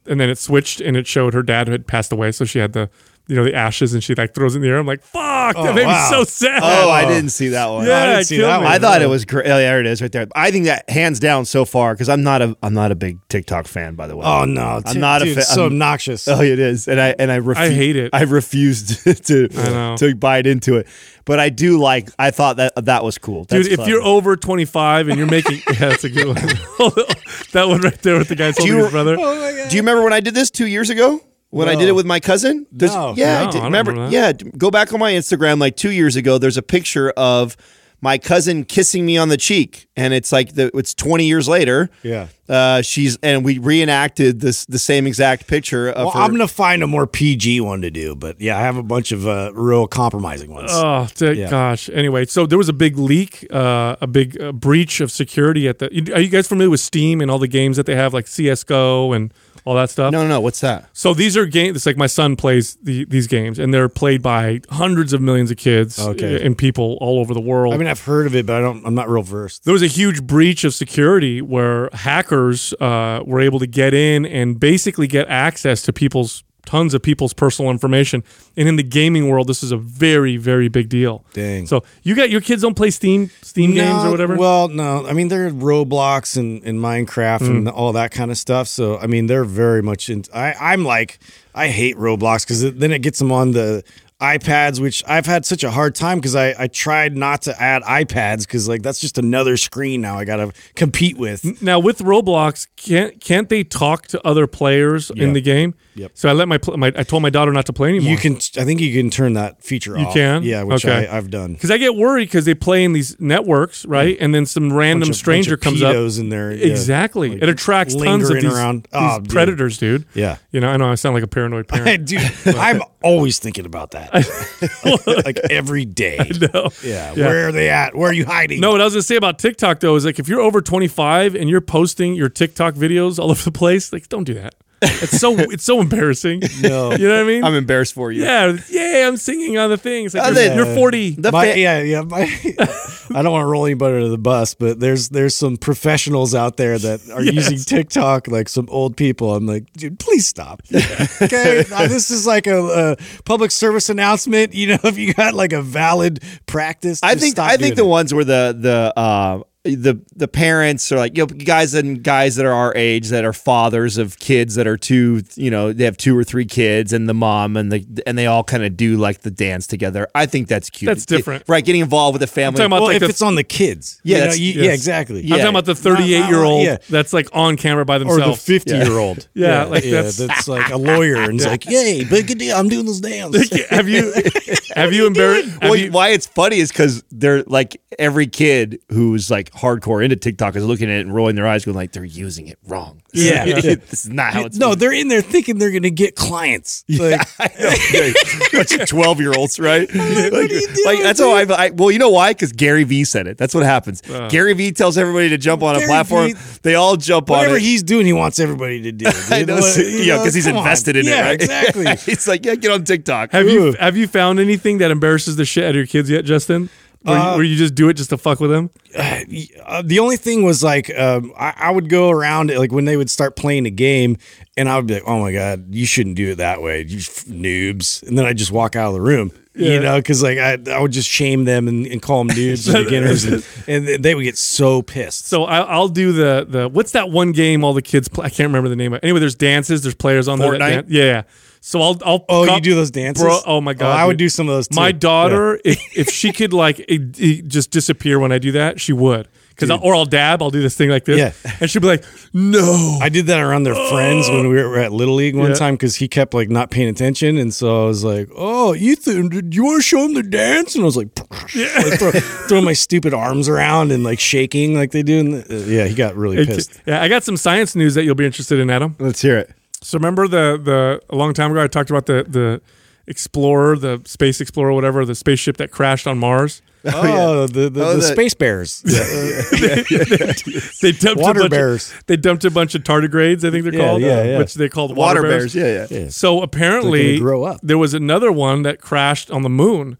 and then it switched and it showed her dad had passed away, so she had the you know the ashes, and she like throws it in the air. I'm like, fuck, that Oh, made wow. me so sad. Oh, I didn't see that one. yeah, I didn't see that me. one. I thought it was great. Oh, there it is, right there. I think that hands down so far because I'm not a I'm not a big TikTok fan, by the way. Oh no, I'm not a dude, fa- it's so I'm- obnoxious. Oh, it is, and I and I refu- I hate it. I refused to know. to bite into it, but I do like. I thought that that was cool, Dude, if fun. you're over 25 and you're making, yeah, that's a good one. that one right there with the guy's holding you- his brother. Oh do you remember when I did this two years ago? When I did it with my cousin? There's- No. Yeah, No, I I did. don't remember. remember Yeah, go back on my Instagram like two years ago. There's a picture of my cousin kissing me on the cheek, and it's like the it's 20 years later. Yeah. uh, she's and we reenacted this the same exact picture of Well, her. I'm gonna find a more PG one to do, but yeah, I have a bunch of uh, real compromising ones. Oh, t- Yeah. gosh. Anyway, so there was a big leak, uh, a big uh, breach of security at the. Are you guys familiar with Steam and all the games that they have, like CS:GO and all that stuff? no, no, no. What's that? So these are games. It's like my son plays the, these games, and they're played by hundreds of millions of kids Okay. and people all over the world. I mean, I've heard of it, but I don't. I'm not real versed. there was a huge breach of security where hackers uh, were able to get in and basically get access to people's tons of people's personal information. And in the gaming world, this is a very, very big deal. Dang. So you got your kids don't play Steam Steam games or whatever. Well, no. I mean, they're Roblox and, and Minecraft Mm. and all that kind of stuff. So, I mean, they're very much in. I, I'm like, I hate Roblox because then it gets them on the iPads, which I've had such a hard time because I, I tried not to add iPads because like that's just another screen now I got to compete with. now with Roblox, can't can't they talk to other players in the game? Yep. So I let my, pl- my I told my daughter not to play anymore. You can, I think you can turn that feature You off. You can? yeah, which Okay. I, I've done. because I get worried because they play in these networks, right? And then some random of- stranger comes up. in there. yeah. Exactly. Like, it attracts tons of these, around. these Oh, dude. predators, dude. Yeah. You know, I know I sound like a paranoid parent. Dude, I'm always thinking about that. like every day. no. Yeah. Yeah. Where are they at? Where are you hiding? No, what I was gonna say about TikTok though is like if you're over 25 and you're posting your TikTok videos all over the place, like don't do that. It's so it's so embarrassing. No. You know what I mean? I'm embarrassed for you. yeah, yeah, I'm singing on the thing. It's like you're, they- you're 40. The My, fa- yeah, yeah. My, I don't want to roll anybody under the bus, but there's there's some professionals out there that are Yes. using TikTok, like some old people. I'm like, dude, please stop. Okay, Now, this is like a, a public service announcement. You know, if you got like a valid practice, I think I think the it. ones where the the uh, the the parents are like you know guys and guys that are our age that are fathers of kids that are two you know they have two or three kids and the mom and the and they all kind of do like the dance together. I think that's cute. That's different. right? Getting involved with the family. talking about Well, like if the- it's on the kids, Yeah, You know, you- yes. yeah, exactly. I'm talking about the 38 year old Yeah. that's like on camera by themselves, or the themselves. 50 year old. Yeah, like that's- that's like a lawyer and it's like, yay, big deal. I'm doing this dance. have you have you embarrassed? well, you- why it's funny is because they're like every kid who's like hardcore into TikTok is looking at it and rolling their eyes, going like they're using it wrong. Yeah. this is not how it's. no, they're in there thinking they're going to get clients. Like, I know. bunch of twelve year olds, right? Like, are you like, doing, that's how I, I. Well, you know why? Because Gary Vee said it. That's what happens. Uh. Gary Vee tells everybody to jump on a Gary platform. Vee- they all jump on whatever it. he's doing, he wants everybody to do. I know, What- so- you yeah, know, because he's come on. invested in yeah, it, right? exactly. he's like, yeah, get on TikTok. Have you have you found anything that embarrasses the shit out of your kids yet, Justin? Where, you, where you just do it just to fuck with them? uh, the only thing was like um, I, I would go around like when they would start playing a game, and I would be like, "Oh my god, you shouldn't do it that way, you f- noobs!" And then I would just walk out of the room, Yeah. you know, because like I, I would just shame them and, and call them noobs and beginners, and, and they would get so pissed. So I, I'll do the the what's that one game all the kids play? I can't remember the name of. it. Anyway, there's dances. There's players on there. that Fortnite? dan- yeah. So I'll I'll Oh, come- you do those dances, bro? Oh my god, I would do some of those. Too. My daughter, if if she could like it, it just disappear when I do that, she would. Because or I'll dab, I'll do this thing like this, Yeah. and she'd be like, "No." I did that around their friends when we were at Little League one Yeah. time because he kept like not paying attention, and so I was like, "Oh, Ethan, do you want to show him the dance?" And I was like, like throw, throwing my stupid arms around and like shaking like they do. And uh, yeah, he got really pissed. Yeah, I got some science news that you'll be interested in, Adam. Let's hear it. So remember the the a long time ago I talked about the the Explorer, the Space Explorer, whatever, the spaceship that crashed on Mars. Oh, the the, Oh, the the- space bears. They dumped Water a bunch bears. Of, they dumped a bunch of tardigrades, I think they're Yeah, called, yeah, uh, yeah. which they called Water water, bears. Yeah, yeah. So apparently, grow up. there was another one that crashed on the moon,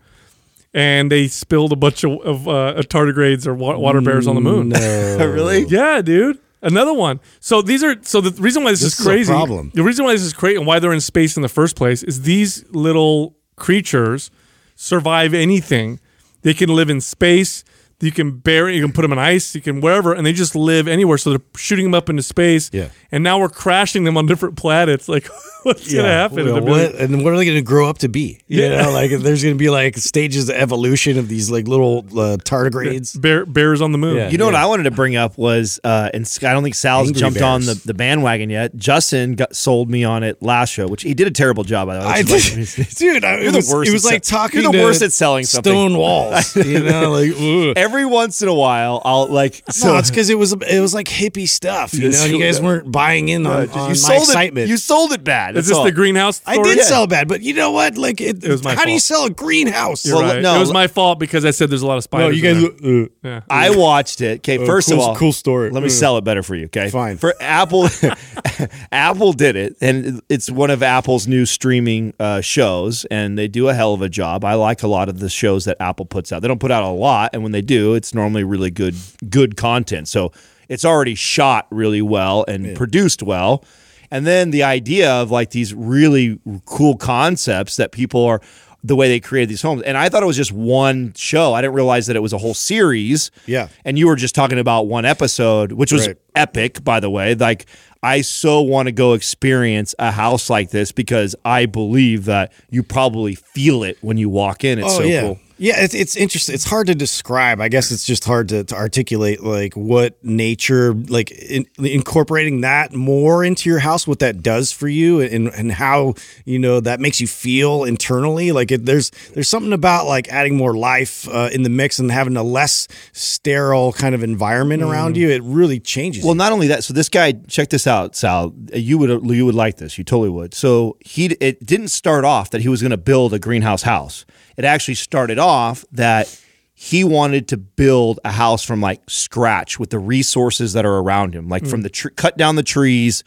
and they spilled a bunch of, of uh, tardigrades or wa- water bears on the moon. No. really? Yeah, dude. Another one. So these are so the reason why this, This is is a crazy. problem. The reason why this is crazy and why they're in space in the first place is these little creatures survive anything. They can live in space. You can bury, you can put them in ice, you can wherever, and they just live anywhere. So they're shooting them up into space. Yeah. And now we're crashing them on different planets. Like, what's gonna happen? Well, in a what, and what are they going to grow up to be? You Yeah. know, like there's going to be like stages of evolution of these like little uh, tardigrades. Bear, bears on the moon. Yeah. You know what I wanted to bring up was, uh, and I don't think Sal's Angry jumped on the, the bandwagon yet. Justin got, sold me on it last show, which he did a terrible job. By the way. I Which is like- did, dude. I, You're it the was, worst It was like sell- talking. you're the to worst at selling something. Stone walls. You know, like ugh. Every once in a while, I'll like. So no, it's because it was it was like hippie stuff. You know, you guys weren't buying in on, on you my sold excitement. it. You sold it bad. Is That's this all. the greenhouse? I did Yeah. sell bad, but you know what? Like, it, It was my how do you sell a greenhouse? You're Well, right. no, it was my fault because I said there's a lot of spiders. no, spiders. you in guys. there. Uh, Yeah. I watched it. Okay, first cool- of all, cool story. Let me Mm. sell it better for you. Okay, Fine. For Apple, Apple did it, and it's one of Apple's new streaming uh, shows, and they do a hell of a job. I like a lot of the shows that Apple puts out. They don't put out a lot, and when they do, it's normally really good, good content. So it's already shot really well and produced well. And then the idea of like these really cool concepts that people are the way they created these homes. And I thought it was just one show. I didn't realize that it was a whole series. Yeah. And you were just talking about one episode, which was Right. epic, by the way. Like, I so want to go experience a house like this because I believe that you probably feel it when you walk in. It's oh so yeah. cool. Yeah, it's, it's interesting. It's hard to describe. I guess it's just hard to, to articulate like what nature, like in, incorporating that more into your house, what that does for you, and and how you know that makes you feel internally. Like it, there's there's something about like adding more life uh, in the mix and having a less sterile kind of environment around you. It really changes. Well, not only that. So this guy, check this out, Sal. You would you would like this. You totally would. So he it didn't start off that he was going to build a greenhouse house. It actually started off that he wanted to build a house from like scratch with the resources that are around him, like from mm. the tr- cut down the trees,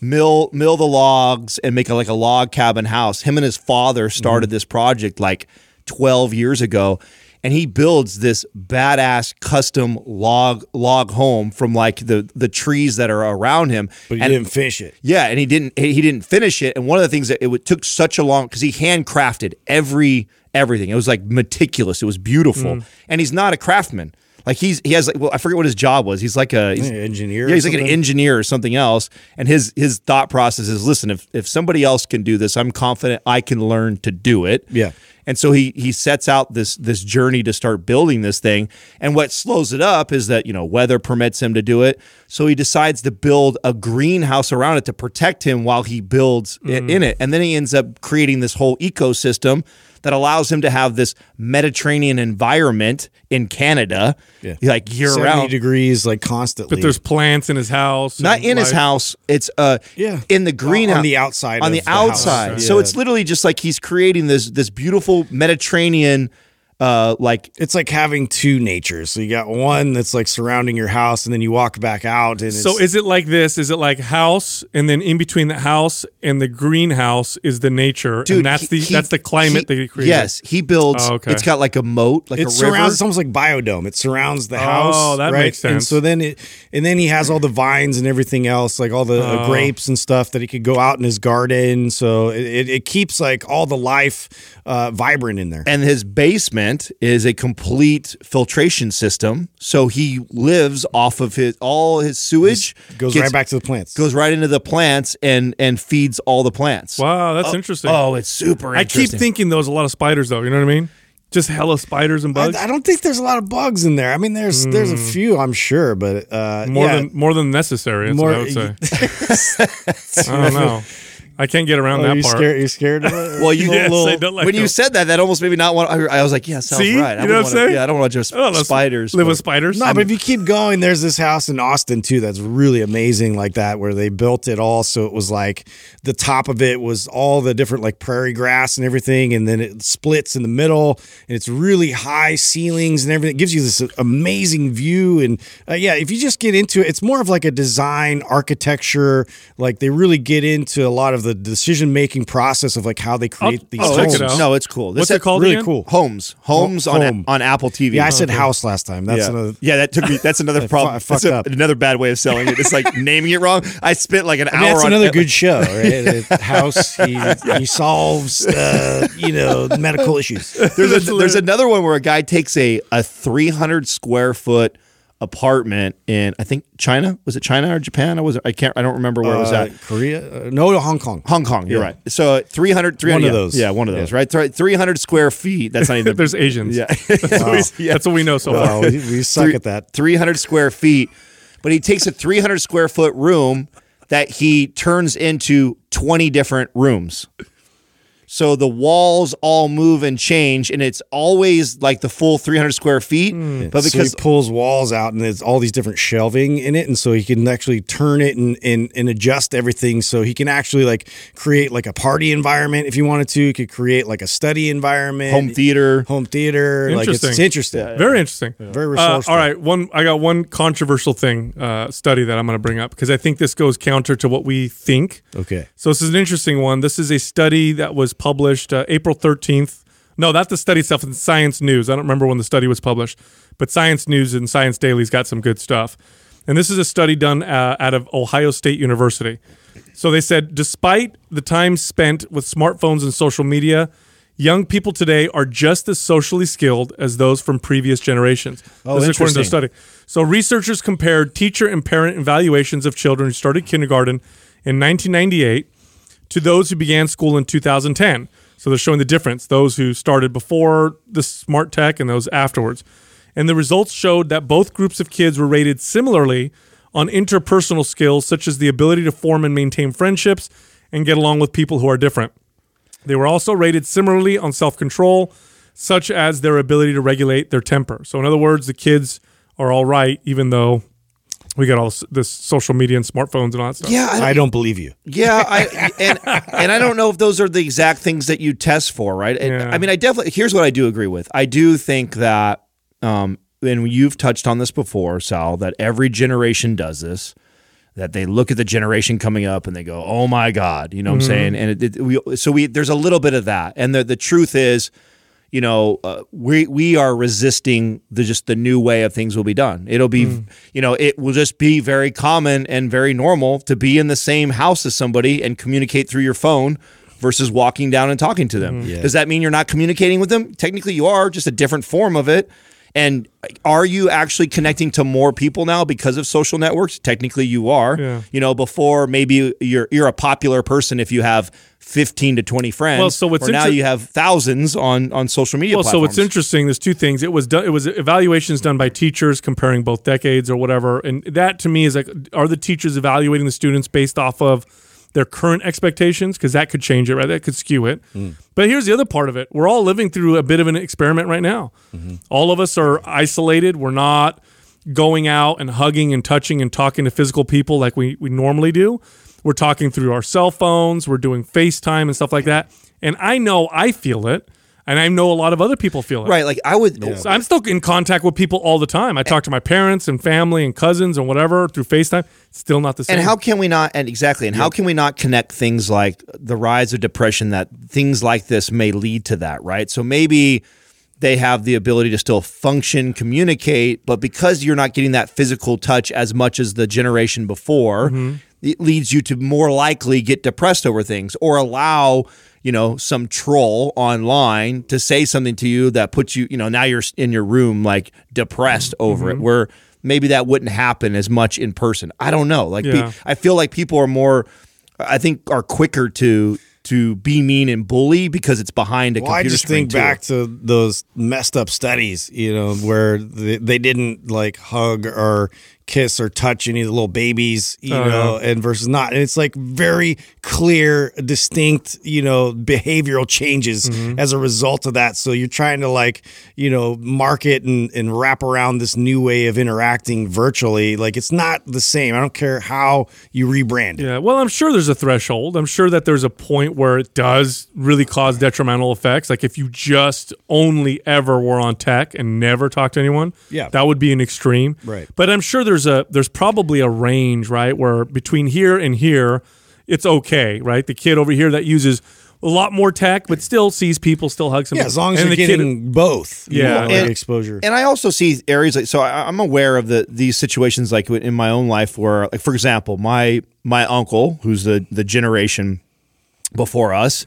mill mill the logs, and make a, like a log cabin house. Him and his father started mm. this project like twelve years ago and he builds this badass custom log log home from like the the trees that are around him. but he and didn't finish it. yeah, and he didn't he didn't finish it. And one of the things that it would, took such a long because he handcrafted every everything. It was like meticulous. It was beautiful. Mm. And he's not a craftsman. Like he's he has like well I forget what his job was. He's like a he's, Yeah, engineer Yeah, he's like an engineer or something else. And his his thought process is listen if if somebody else can do this, I'm confident I can learn to do it. Yeah. And so he he sets out this this journey to start building this thing. And what slows it up is that, you know, weather permits him to do it. So he decides to build a greenhouse around it to protect him while he builds i- in it. And then he ends up creating this whole ecosystem that allows him to have this Mediterranean environment in Canada, Yeah. like year 70 round. degrees like constantly. But there's plants in his house. Not and in his house. It's uh Yeah. in the greenhouse On the outside On of the, the outside. Okay. So Yeah. it's literally just like he's creating this this beautiful Mediterranean uh like it's like having two natures. So you got one that's like surrounding your house, and then you walk back out, and So is it like this? Is it like house, and then in between the house and the greenhouse is the nature, dude and that's he- the he- that's the climate he- that he created. Yes, he builds Oh, okay. it's got like a moat, like it a surrounds. river. It's almost like biodome. It surrounds the house. Oh, that right? makes And sense. so then it, and then he has all the vines and everything else, like all the uh, Oh. grapes and stuff that he could go out in his garden. So it, it, it keeps like all the life uh, vibrant in there. and his basement is a complete filtration system. So he lives off of his all his sewage Goes gets- right back to the plants. goes right into the plants and and feeds all the plants. Wow, that's interesting. Oh, it's super I keep thinking there was a lot of spiders, though. You know what I mean? Just hella spiders and bugs. I, I don't think there's a lot of bugs in there. I mean, there's there's a few, I'm sure, but uh, more yeah. than more than necessary. That's More- what I would say. I don't know. I can't get around Are that you part. scared? You scared of it? Well, you Yes, little- I don't like when you said that, that almost made me not want. I, I was like, yeah, sounds See? right. I You know what I'm saying? Yeah, I don't want to just Oh, spiders. Live but- with spiders. No, but if you keep going, there's this house in Austin too that's really amazing, like that, where they built it all so it was like the top of it was all the different like prairie grass and everything, and then it splits in the middle, and it's really high ceilings and everything. It gives you this amazing view, and uh, yeah, if you just get into it, it's more of like a design architecture. Like they really get into a lot of the decision making process of like how they create these. I'll Oh, check it's- it out. No, it's cool. This What's it called Really again? cool. Homes, homes on Home. on Apple TV. Yeah, I said house last time. That's yeah. another. yeah, that took me. That's another problem. I fucked That's a- up. another bad way of selling it. It's like naming it wrong. I spent like an I mean, hour. that's on another it. good show, right? House, he, he solves, uh, you know, medical issues. There's a, there's another one where a guy takes a a 300 square foot apartment in I think China. Was it China or Japan? I was I can't I don't remember where it was Uh, at. Korea? Uh, no, Hong Kong. Hong Kong, you're Yeah. right. So 300, 300 One of yeah, those. Yeah, one of those, Yeah. right? 300 square feet. That's not even. There's Asians. yeah. That's, what we, Yeah. that's what we know so Wow, far. we, we suck Three- at that. 300 square feet, but he takes a 300 square foot room that he turns into 20 different rooms. So the walls all move and change, and it's always like the full 300 square feet. But so because he pulls walls out and there's all these different shelving in it, and so he can actually turn it and, and and adjust everything. So he can actually like create like a party environment if you wanted to. He could create like a study environment, home theater, home theater. Like it's, it's Interesting. interesting. Very interesting. Very Uh, resourceful. all right, one. I got one controversial thing uh, study that I'm going to bring up because I think this goes counter to what we think. Okay. So this is an interesting one. This is a study that was published uh, April 13th. No, that's the study itself in Science News. I don't remember when the study was published, but Science News and Science Daily's got some good stuff. And this is a study done uh, out of Ohio State University. So they said, despite the time spent with smartphones and social media, young people today are just as socially skilled as those from previous generations. Oh, this is according to study. So researchers compared teacher and parent evaluations of children who started kindergarten in 1998 to those who began school in 2010. So they're showing the difference, those who started before the smart tech and those afterwards. And the results showed that both groups of kids were rated similarly on interpersonal skills such as the ability to form and maintain friendships and get along with people who are different. They were also rated similarly on self control, such as their ability to regulate their temper. So, in other words, the kids are all right, even though we got all this, this social media and smartphones and all that stuff. yeah, I, I don't believe you. yeah, I and and I don't know if those are the exact things that you test for, right? And, Yeah. I mean, I definitely here's what I do agree with. I do think that, um, and you've touched on this before, Sal, that every generation does this. That they look at the generation coming up and they go, "Oh my God," you know what I'm saying? And it, it, we so we there's a little bit of that, and the the truth is, you know, uh, we we are resisting the just the new way of things will be done. It'll be, you know, it will just be very common and very normal to be in the same house as somebody and communicate through your phone versus walking down and talking to them. Does that mean you're not communicating with them? Technically, you are, just a different form of it. And are you actually connecting to more people now because of social networks? Technically, you are. Yeah. You know, before maybe you're you're a popular person if you have 15 to 20 friends. Well, so what's or now you have thousands on on social media Well, so platforms. what's interesting? There's two things. It was done. It was evaluations done by teachers comparing both decades or whatever, and that to me is like, are the teachers evaluating the students based off of their current expectations because that could change it, right? That could skew it. Mm. But here's the other part of it: we're all living through a bit of an experiment right now. Mm-hmm. All of us are isolated. We're not going out and hugging and touching and talking to physical people like we, we normally do. We're talking through our cell phones, we're doing FaceTime and stuff like that. And I know I feel it, and I know a lot of other people feel it. Right. Like I would. So I'm still in contact with people all the time. I talk to my parents and family and cousins and whatever through FaceTime. Still not the same. And how can we not? And exactly. And how can we not connect things like the rise of depression that things like this may lead to that? Right. So maybe they have the ability to still function, communicate, but because you're not getting that physical touch as much as the generation before, mm-hmm. it leads you to more likely get depressed over things or allow you know some troll online to say something to you that puts you you know now you're in your room like depressed over it mm-hmm. where maybe that wouldn't happen as much in person i don't know like pe- Yeah. i feel like people are more i think are quicker to to be mean and bully because it's behind a Well, I just think too. back to those messed up studies, you know, where they, they didn't like hug or kiss or touch any of the little babies, you Oh, know, and versus not. And it's like very clear, distinct, you know, behavioral changes Mm-hmm. as a result of that. So you're trying to like, you know, market and, and wrap around this new way of interacting virtually. Like it's not the same. I don't care how you rebrand it. Yeah, well, I'm sure there's a threshold. I'm sure that there's a point where it does really cause detrimental effects. Like if you just only ever were on tech and never talked to anyone, Yeah. that would be an extreme. Right. But I'm sure there's a there's probably a range, right, where between here and here, it's okay, right? The kid over here that uses a lot more tech, but still sees people, still hugs them. Yeah, as long as and you're the kid- getting both. Yeah, know, Well, like and- exposure. And I also see areas like so. I, I'm aware of the these situations like in my own life where, like for example, my my uncle, who's the the generation before us,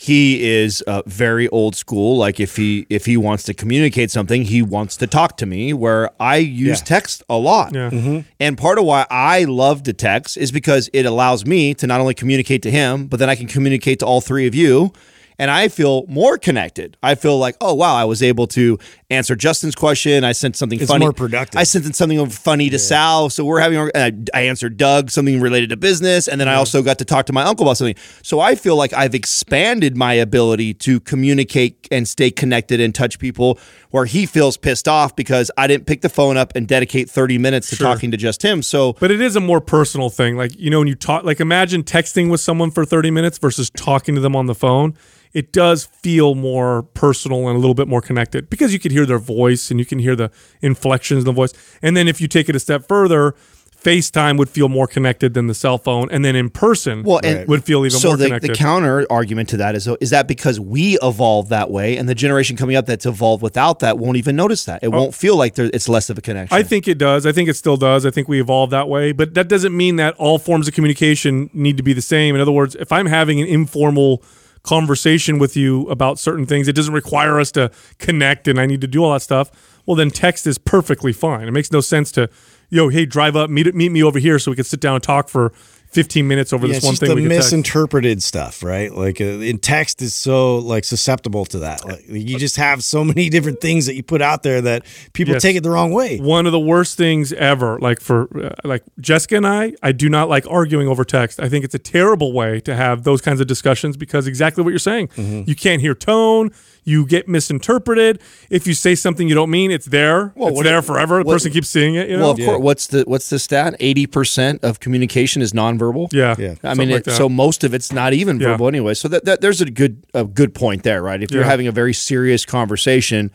he is uh, very old school. Like if he if he wants to communicate something, he wants to talk to me. Where I use Yeah. text a lot, Yeah. and part of why I love to text is because it allows me to not only communicate to him, but then I can communicate to all three of you. And I feel more connected. I feel like, oh wow, I was able to answer Justin's question. I sent something It's funny. more productive. I sent something funny to Sal. So we're having. And I, I answered Doug something related to business, and then I also got to talk to my uncle about something. So I feel like I've expanded my ability to communicate and stay connected and touch people. Where he feels pissed off because I didn't pick the phone up and dedicate thirty minutes to Sure. talking to just him. So But it is a more personal thing. Like, you know, when you talk, like, imagine texting with someone for 30 minutes versus talking to them on the phone. It does feel more personal and a little bit more connected because you could hear their voice and you can hear the inflections in the voice. And then if you take it a step further, FaceTime would feel more connected than the cell phone. And then in person Well, and would feel even so more the, connected. the counter argument to that is is that because we evolved that way, and the generation coming up that's evolved without that won't even notice that. It oh. won't feel like there, it's less of a connection. I think it does. I think it still does. I think we evolved that way, but that doesn't mean that all forms of communication need to be the same. In other words, if I'm having an informal conversation with you about certain things, it doesn't require us to connect and I need to do all that stuff. Well, then text is perfectly fine. It makes no sense to, yo, hey, drive up, meet meet me over here so we can sit down and talk for 15 minutes over Yeah, this it's one just thing the we can text. misinterpreted stuff, right? Like uh, in text is so like susceptible to that. Like you just have so many different things that you put out there that people Yes. take it the wrong way. one of the worst things ever like for uh, like jessica and i i do not like arguing over text i think it's a terrible way to have those kinds of discussions because exactly what you're saying Mm-hmm. you can't hear tone you get misinterpreted if you say something you don't mean it's there Well, it's what- there forever the what- person keeps seeing it you know Well, of course. What's the what's the stat? Eighty percent of communication is nonverbal. yeah Yeah. I mean, like it, so most of it's not even Yeah. verbal anyway. So that, that there's a good a good point there, right? If you're Yeah. having a very serious conversation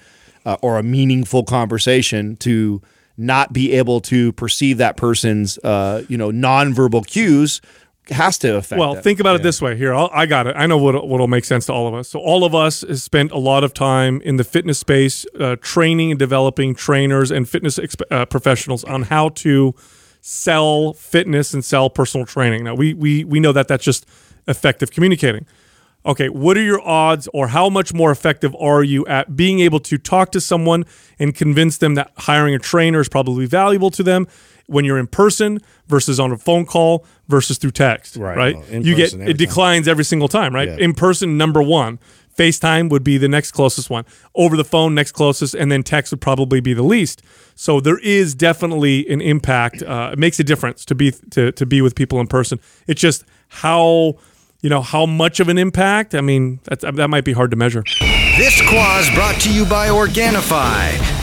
uh, or a meaningful conversation, to not be able to perceive that person's uh, you know nonverbal cues has to affect. Well, that. think about it this way. Here, I'll, I got it. I know what what'll make sense to all of us. So, all of us has spent a lot of time in the fitness space, uh, training and developing trainers and fitness exp- uh, professionals on how to sell fitness and sell personal training. Now, we we we know that that's just effective communicating. Okay, what are your odds, or how much more effective are you at being able to talk to someone and convince them that hiring a trainer is probably valuable to them when you're in person versus on a phone call versus through text? Right. Right. Well, you get it time. declines every single time. Right. Yeah. In person, number one. FaceTime would be the next closest one. Over the phone, next closest, and then text would probably be the least. So there is definitely an impact. Uh, it makes a difference to be to, to be with people in person. It's just how you know how much of an impact. I mean, that might be hard to measure. This quaz brought to you by Organifi.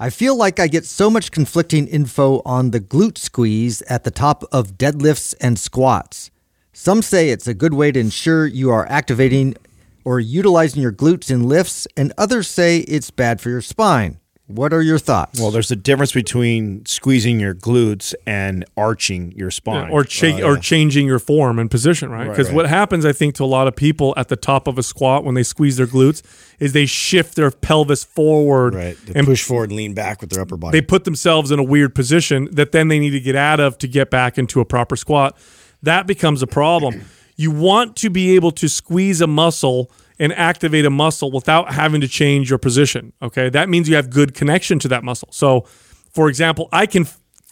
I feel like I get so much conflicting info on the glute squeeze at the top of deadlifts and squats. Some say it's a good way to ensure you are activating or utilizing your glutes in lifts, and others say it's bad for your spine. What are your thoughts? Well, there's a difference between squeezing your glutes and arching your spine. Yeah, or cha- or uh, changing your form and position, right? Because right. what happens, I think, to a lot of people at the top of a squat when they squeeze their glutes is they shift their pelvis forward Right. They and push forward and lean back with their upper body. they put themselves in a weird position that then they need to get out of to get back into a proper squat. That becomes a problem. You want to be able to squeeze a muscle and activate a muscle without having to change your position. Okay. That means you have good connection to that muscle. So, for example, I can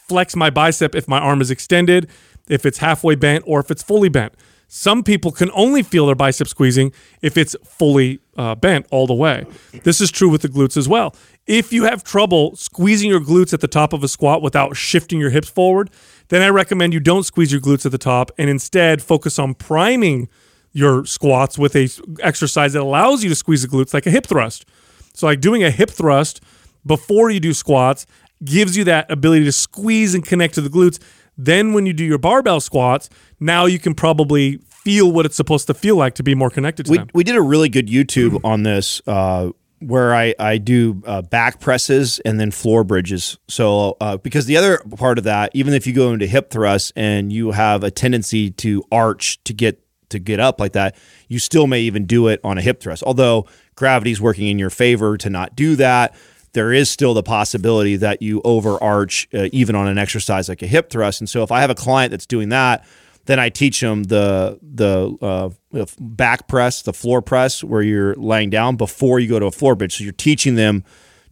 flex my bicep if my arm is extended, if it's halfway bent, or if it's fully bent. Some people can only feel their bicep squeezing if it's fully uh, bent all the way. This is true with the glutes as well. If you have trouble squeezing your glutes at the top of a squat without shifting your hips forward, then I recommend you don't squeeze your glutes at the top and instead focus on priming your squats with a exercise that allows you to squeeze the glutes like a hip thrust. So like doing a hip thrust before you do squats gives you that ability to squeeze and connect to the glutes. Then when you do your barbell squats, now you can probably feel what it's supposed to feel like to be more connected to we, them. we did a really good YouTube on this uh, where I, I do uh, back presses and then floor bridges. So, uh, because the other part of that, even if you go into hip thrusts and you have a tendency to arch to get to get up like that, you still may even do it on a hip thrust. Although gravity's working in your favor to not do that, there is still the possibility that you overarch uh, even on an exercise like a hip thrust. And so, if I have a client that's doing that, then I teach them the the uh, back press, the floor press, where you're laying down before you go to a floor bridge. So you're teaching them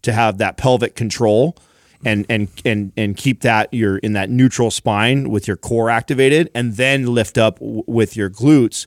to have that pelvic control and and and and keep that you're in that neutral spine with your core activated, and then lift up w- with your glutes.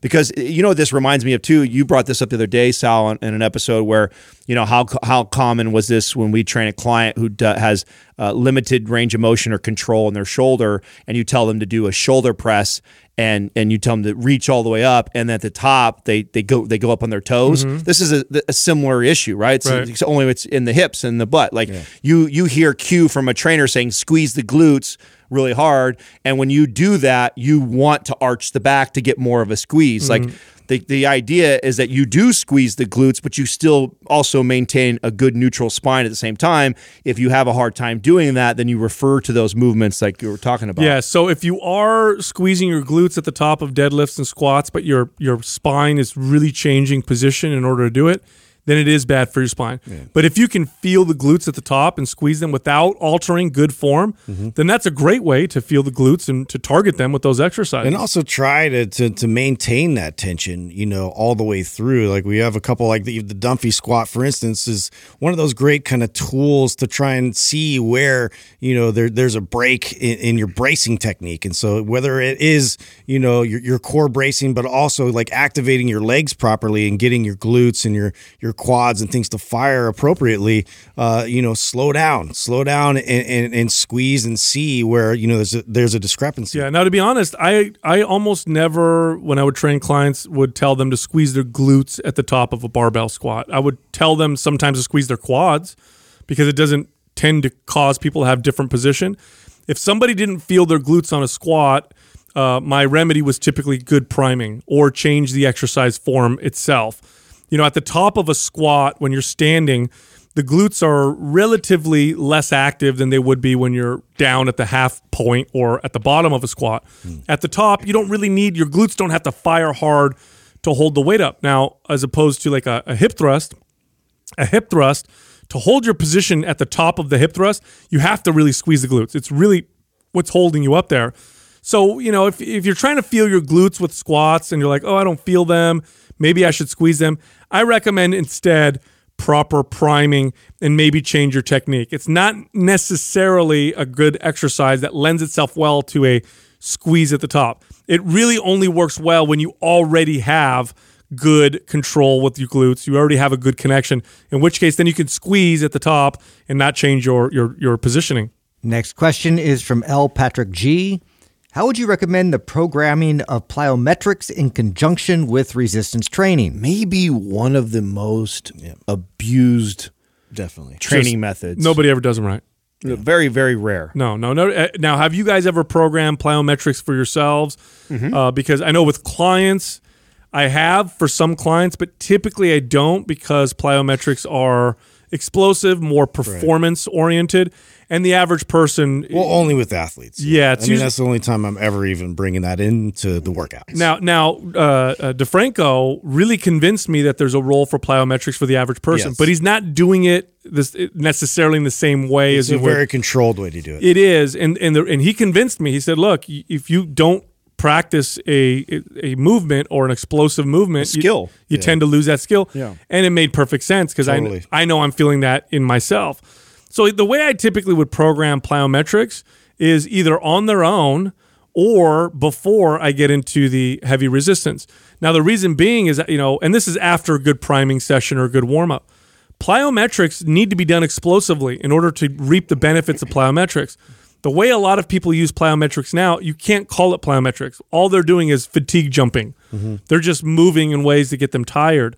Because you know this reminds me of too. You brought this up the other day, Sal, in an episode where you know how how common was this when we train a client who has uh, limited range of motion or control in their shoulder, and you tell them to do a shoulder press, and and you tell them to reach all the way up, and at the top they they go they go up on their toes. This is a, a similar issue, right? So Right. it's only it's in the hips and the butt. Like you you hear cue from a trainer saying squeeze the glutes really hard, and when you do that, you want to arch the back to get more of a squeeze. Mm-hmm. Like the the idea is that you do squeeze the glutes, but you still also maintain a good neutral spine at the same time. If you have a hard time doing that, then you refer to those movements like you were talking about. Yeah, so if you are squeezing your glutes at the top of deadlifts and squats, but your your spine is really changing position in order to do it, then it is bad for your spine. But if you can feel the glutes at the top and squeeze them without altering good form, Mm-hmm. then that's a great way to feel the glutes and to target them with those exercises. and also try to, to to maintain that tension, you know, all the way through. Like we have a couple, like the, the Dumpy squat, for instance, is one of those great kind of tools to try and see where you know there there's a break in, in your bracing technique. And so whether it is you know your, your core bracing, but also like activating your legs properly and getting your glutes and your your quads and things to fire appropriately, uh, you know, slow down, slow down, and, and, and squeeze and see where you know there's a, there's a discrepancy. Yeah. Now, to be honest, I I almost never, when I would train clients, would tell them to squeeze their glutes at the top of a barbell squat. I would tell them sometimes to squeeze their quads because it doesn't tend to cause people to have different position. If somebody didn't feel their glutes on a squat, uh, my remedy was typically good priming or change the exercise form itself. You know, at the top of a squat when you're standing, the glutes are relatively less active than they would be when you're down at the half point or at the bottom of a squat. Hmm. At the top, you don't really need your glutes don't have to fire hard to hold the weight up. Now, as opposed to like a, a hip thrust, a hip thrust to hold your position at the top of the hip thrust, you have to really squeeze the glutes. It's really what's holding you up there. So, you know, if, if you're trying to feel your glutes with squats and you're like, oh, I don't feel them, maybe I should squeeze them, I recommend instead proper priming and maybe change your technique. It's not necessarily a good exercise that lends itself well to a squeeze at the top. It really only works well when you already have good control with your glutes. You already have a good connection, in which case then you can squeeze at the top and not change your your, your positioning. Next question is from L. Patrick G. How would you recommend the programming of plyometrics in conjunction with resistance training? Maybe one of the most abused Definitely. training Just methods. Nobody ever does them right. Very, very rare. No, no, no. Uh, Now, have you guys ever programmed plyometrics for yourselves? Uh, because I know with clients, I have for some clients, but typically I don't because plyometrics are explosive, more performance oriented, and the average person. Well, only with athletes. Yeah, it's I mean usually- that's the only time I'm ever even bringing that into the workouts. now, now, uh, uh, DeFranco really convinced me that there's a role for plyometrics for the average person, Yes. but he's not doing it this necessarily in the same way it's as a you would very controlled way to do it. It is, and and the, and he convinced me. He said, "Look, if you don't practice a a movement or an explosive movement, you- skill. you, tend to lose that skill." Yeah. and it made perfect sense because Totally. I I know I'm feeling that in myself. So the way I typically would program plyometrics is either on their own or before I get into the heavy resistance. Now the reason being is that you know, and this is after a good priming session or a good warm up. Plyometrics need to be done explosively in order to reap the benefits of plyometrics. The way a lot of people use plyometrics now, you can't call it plyometrics. All they're doing is fatigue jumping. Mm-hmm. They're just moving in ways to get them tired.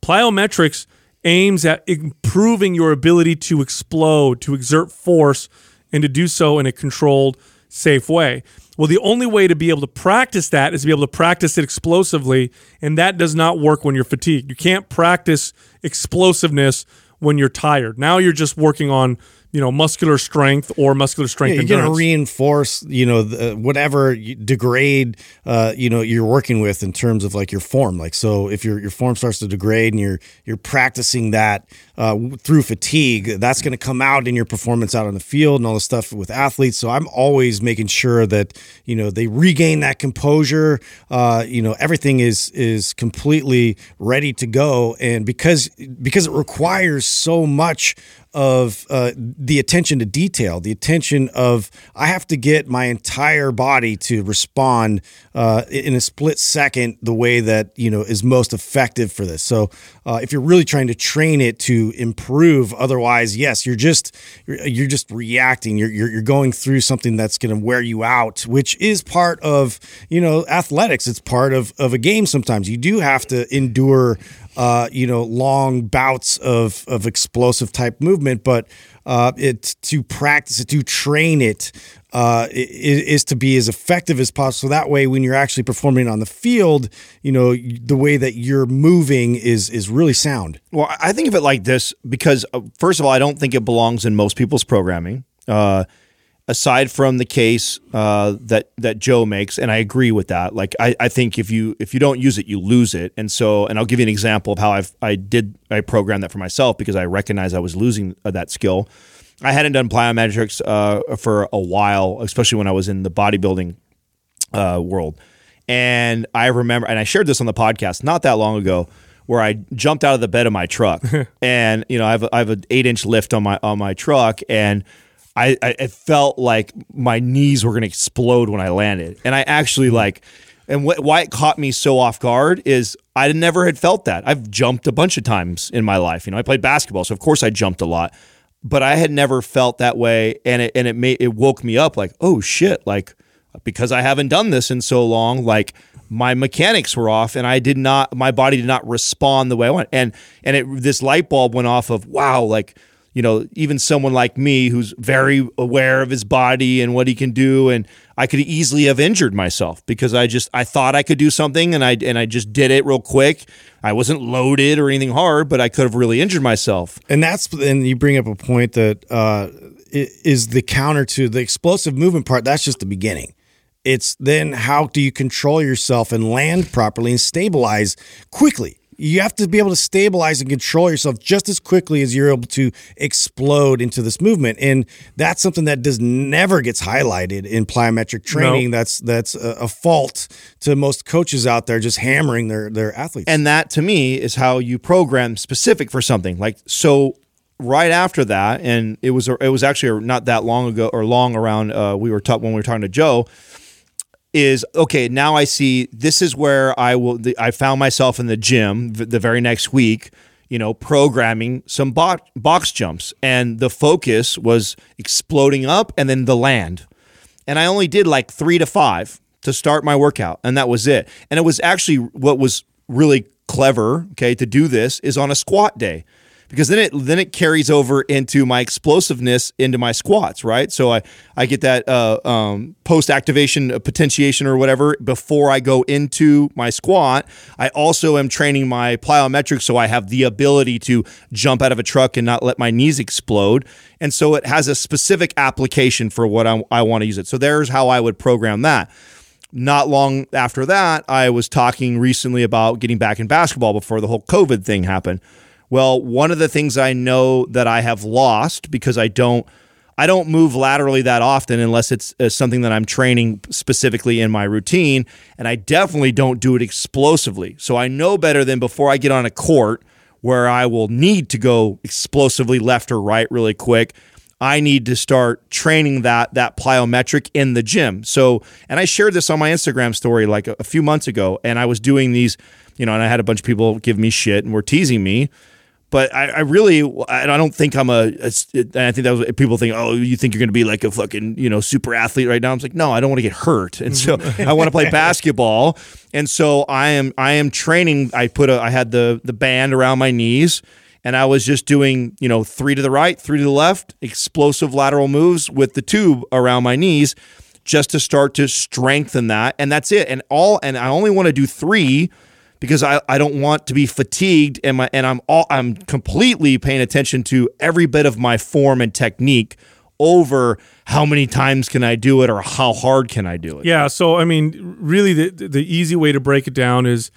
Plyometrics aims at improving your ability to explode, to exert force, and to do so in a controlled, safe way. Well, the only way to be able to practice that is to be able to practice it explosively, and that does not work when you're fatigued. You can't practice explosiveness when you're tired. Now you're just working on, you know, muscular strength or muscular strength Yeah, you're going to reinforce, you know, the, whatever degrade, uh, you know, you're working with in terms of like your form. Like, so if your your form starts to degrade and you're you're practicing that uh, through fatigue, that's going to come out in your performance out on the field and all the stuff with athletes. So I'm always making sure that you know they regain that composure. Uh, you know, everything is is completely ready to go, and because because it requires so much of uh, the attention to detail, the attention of I have to get my entire body to respond uh, in a split second the way that you know is most effective for this. So uh, if you're really trying to train it to improve, otherwise, yes, you're just you're, just reacting. You're, you're you're going through something that's going to wear you out, which is part of you know athletics. It's part of of a game. Sometimes you do have to endure uh, you know, long bouts of of explosive type movement, but uh, it to practice it, to train it, uh, i- i- is to be as effective as possible. That way, when you're actually performing on the field, you know, the way that you're moving is is really sound. Well, I think of it like this because, uh, first of all, I don't think it belongs in most people's programming. Uh, aside from the case uh, that that Joe makes, and I agree with that. Like, I, I think if you if you don't use it, you lose it. And so, and I'll give you an example of how I've I did I programmed that for myself because I recognized I was losing uh, that skill. I hadn't done plyometrics uh, for a while, especially when I was in the bodybuilding uh, world. And I remember, and I shared this on the podcast not that long ago, where I jumped out of the bed of my truck, and you know I have a, I have an eight inch lift on my on my truck, and I, I it felt like my knees were going to explode when I landed, and I actually like. And wh- why it caught me so off guard is I never had felt that. I've jumped a bunch of times in my life. You know, I played basketball, so of course I jumped a lot, but I had never felt that way, and it and it made it woke me up like, oh shit, like because I haven't done this in so long, like my mechanics were off and I did not my body did not respond the way I want. And and it this light bulb went off of wow, like you know, even someone like me who's very aware of his body and what he can do and I could easily have injured myself because I just I thought I could do something and I and I just did it real quick. I wasn't loaded or anything hard, but I could have really injured myself. And that's and you bring up a point that uh, is the counter to the explosive movement part. That's just the beginning. It's then how do you control yourself and land properly and stabilize quickly. You have to be able to stabilize and control yourself just as quickly as you're able to explode into this movement. And that's something that does never gets highlighted in plyometric training. That's that's a, a fault to most coaches out there just hammering their their athletes. And that to me is how you program specific for something. Like so right after that, and it was it was actually not that long ago or long around uh, we were talking when we were talking to Joe. Is okay. Now I see this is where I will. The, I found myself in the gym the, the very next week. You know, programming some bo- box jumps, and the focus was exploding up and then the land. And I only did like three to five to start my workout, and that was it. And it was actually what was really clever. Okay, to do this is on a squat day because then it then it carries over into my explosiveness into my squats, right? So I I get that uh, um, post activation potentiation or whatever before I go into my squat. I also am training my plyometrics, so I have the ability to jump out of a truck and not let my knees explode. And so it has a specific application for what I, I want to use it. So there's how I would program that not long after that, I was talking recently about getting back in basketball before the whole COVID thing happened. Well, one of the things I know that I have lost because I don't I don't move laterally that often unless it's uh, something that I'm training specifically in my routine, and I definitely don't do it explosively. So I know better than before I get on a court where I will need to go explosively left or right really quick. I need to start training that that plyometric in the gym. So, and I shared this on my Instagram story like a, a few months ago, and I was doing these, you know, and I had a bunch of people give me shit and were teasing me but I, I, really, I don't think I'm a, a. I think that was people think, oh, you think you're going to be like a fucking, you know, super athlete right now. I'm like, no, I don't want to get hurt, and so I want to play basketball, and so I am, I am training. I put a, I had the the band around my knees, and I was just doing, you know, three to the right, three to the left, explosive lateral moves with the tube around my knees, just to start to strengthen that, and that's it. And all, and I only want to do three because I, I don't want to be fatigued and my and I'm all I'm completely paying attention to every bit of my form and technique over how many times can I do it or how hard can I do it. Yeah, so I mean really the the easy way to break it down is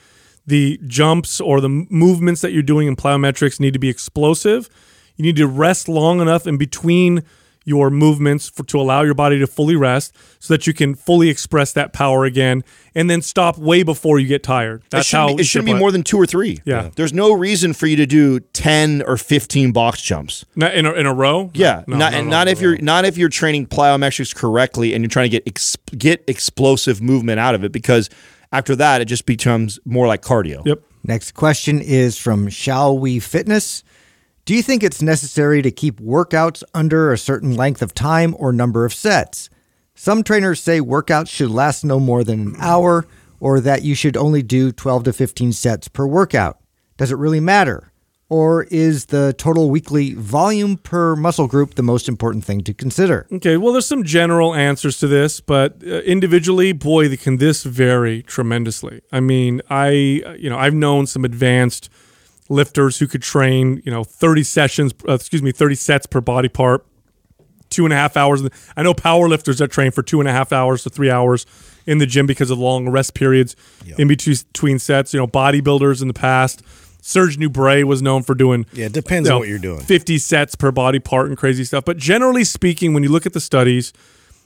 the jumps or the movements that you're doing in plyometrics need to be explosive. You need to rest long enough in between your movements for, to allow your body to fully rest so that you can fully express that power again and then stop way before you get tired. That's it how be, it shouldn't be more than two or three. Yeah. There's no reason for you to do 10 or 15 box jumps. Not in a, in a row? Yeah. No, not no, and no, not no, if no. you're not if you're training plyometrics correctly and you're trying to get ex, get explosive movement out of it because after that it just becomes more like cardio. Yep. Next question is from Shall We Fitness. Do you think it's necessary to keep workouts under a certain length of time or number of sets? Some trainers say workouts should last no more than an hour or that you should only do 12 to 15 sets per workout. Does it really matter? Or is the total weekly volume per muscle group the most important thing to consider? Okay, well, there's some general answers to this, but uh, individually, boy, can this vary tremendously. I mean, I, you know, I've known some advanced lifters who could train, you know, 30 sessions, uh, excuse me, 30 sets per body part, two and a half hours. I know power lifters that train for two and a half hours to three hours in the gym because of long rest periods in between, between sets. You know, bodybuilders in the past. Serge Nubret was known for doing Yeah, it depends you know, on what you're doing. 50 sets per body part and crazy stuff. But generally speaking, when you look at the studies,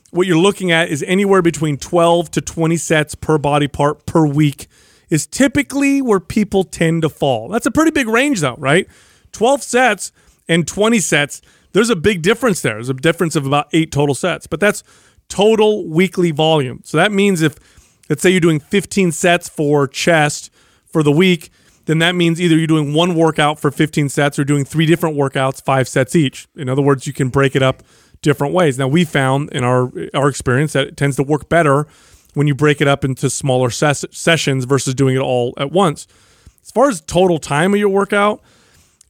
what you're looking at is anywhere between 12 to 20 sets per body part per week is typically where people tend to fall. That's a pretty big range though, right? 12 sets and 20 sets, there's a big difference there. There's a difference of about 8 total sets, but that's total weekly volume. So that means if let's say you're doing 15 sets for chest for the week, then that means either you're doing one workout for 15 sets or doing three different workouts, five sets each. In other words, you can break it up different ways. Now, we found in our our experience that it tends to work better when you break it up into smaller ses- sessions versus doing it all at once. As far as total time of your workout,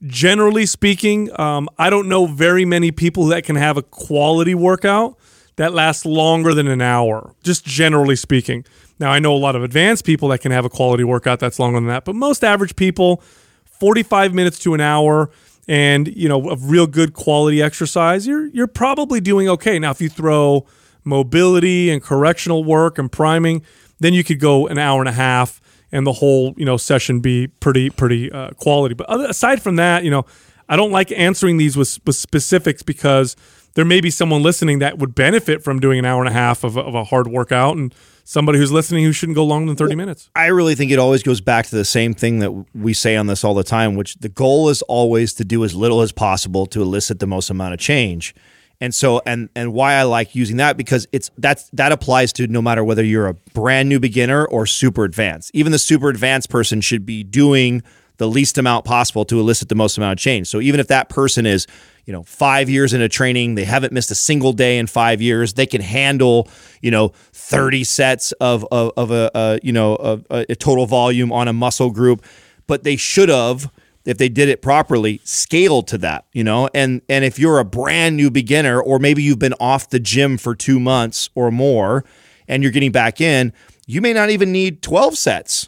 generally speaking, um, I don't know very many people that can have a quality workout that lasts longer than an hour, just generally speaking. Now, I know a lot of advanced people that can have a quality workout that's longer than that, but most average people, 45 minutes to an hour and, you know, of real good quality exercise, you're you're probably doing okay. Now, if you throw mobility and correctional work and priming, then you could go an hour and a half and the whole you know session be pretty pretty uh, quality. But other, aside from that, you know, I don't like answering these with, with specifics because there may be someone listening that would benefit from doing an hour and a half of of a hard workout, and somebody who's listening who shouldn't go longer than thirty minutes. I really think it always goes back to the same thing that we say on this all the time, which the goal is always to do as little as possible to elicit the most amount of change. And so and and why I like using that because it's that's that applies to no matter whether you're a brand new beginner or super advanced. Even the super advanced person should be doing the least amount possible to elicit the most amount of change. So even if that person is, you know, 5 years into training, they haven't missed a single day in 5 years, they can handle, you know, 30 sets of of, of a, a you know, a, a total volume on a muscle group, but they should have if they did it properly, scale to that, you know? And and if you're a brand new beginner or maybe you've been off the gym for 2 months or more and you're getting back in, you may not even need 12 sets.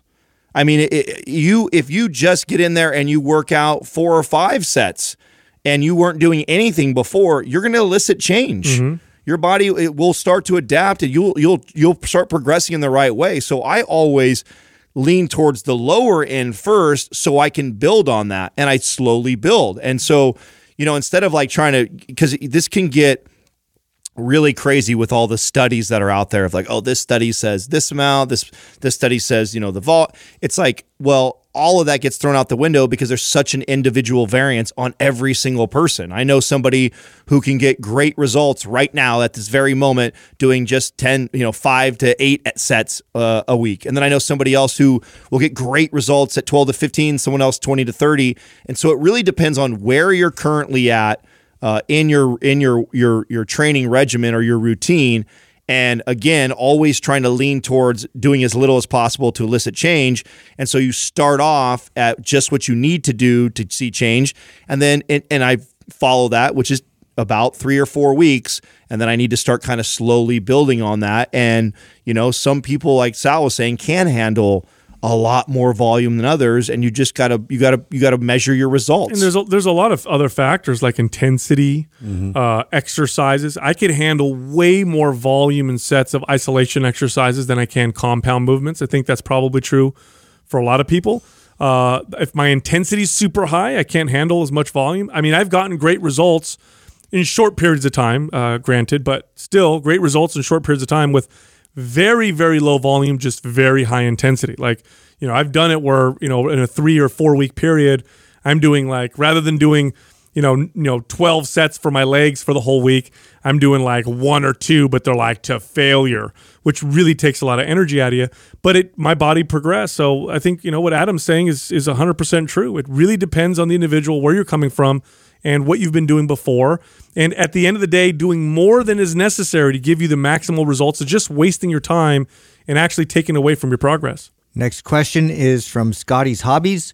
I mean, it, it, you if you just get in there and you work out 4 or 5 sets and you weren't doing anything before, you're going to elicit change. Mm-hmm. Your body it will start to adapt and you'll you'll you'll start progressing in the right way. So I always lean towards the lower end first so I can build on that and I slowly build. And so, you know, instead of like trying to because this can get really crazy with all the studies that are out there of like, oh, this study says this amount, this this study says, you know, the vault. It's like, well, all of that gets thrown out the window because there's such an individual variance on every single person. I know somebody who can get great results right now at this very moment doing just 10, you know, 5 to 8 sets uh, a week. And then I know somebody else who will get great results at 12 to 15, someone else 20 to 30. And so it really depends on where you're currently at uh, in your in your your your training regimen or your routine and again always trying to lean towards doing as little as possible to elicit change. And so you start off at just what you need to do to see change. And then and, and i follow that which is about three or four weeks. And then i need to start kind of slowly building on that. And you know some people like sal was saying can handle a lot more volume than others and you just gotta you gotta you gotta measure your results And there's a, there's a lot of other factors like intensity, Mm-hmm. uh, exercises. I could handle way more volume and sets of isolation exercises than I can compound movements. I think that's probably true for a lot of people. Uh, if my intensity is super high, I can't handle as much volume. I mean, I've gotten great results in short periods of time, uh, granted, but still great results in short periods of time with very very low volume, just very high intensity. Like you know, I've done it where you know in a three or four week period, I'm doing like rather than doing you know you know 12 sets for my legs for the whole week, I'm doing like one or two, but they're like to failure, which really takes a lot of energy out of you. But it my body progressed, so I think you know what Adam's saying is is 100 percent true. It really depends on the individual where you're coming from and what you've been doing before. And at the end of the day, doing more than is necessary to give you the maximal results is just wasting your time and actually taking away from your progress. Next question is from Scotty's Hobbies.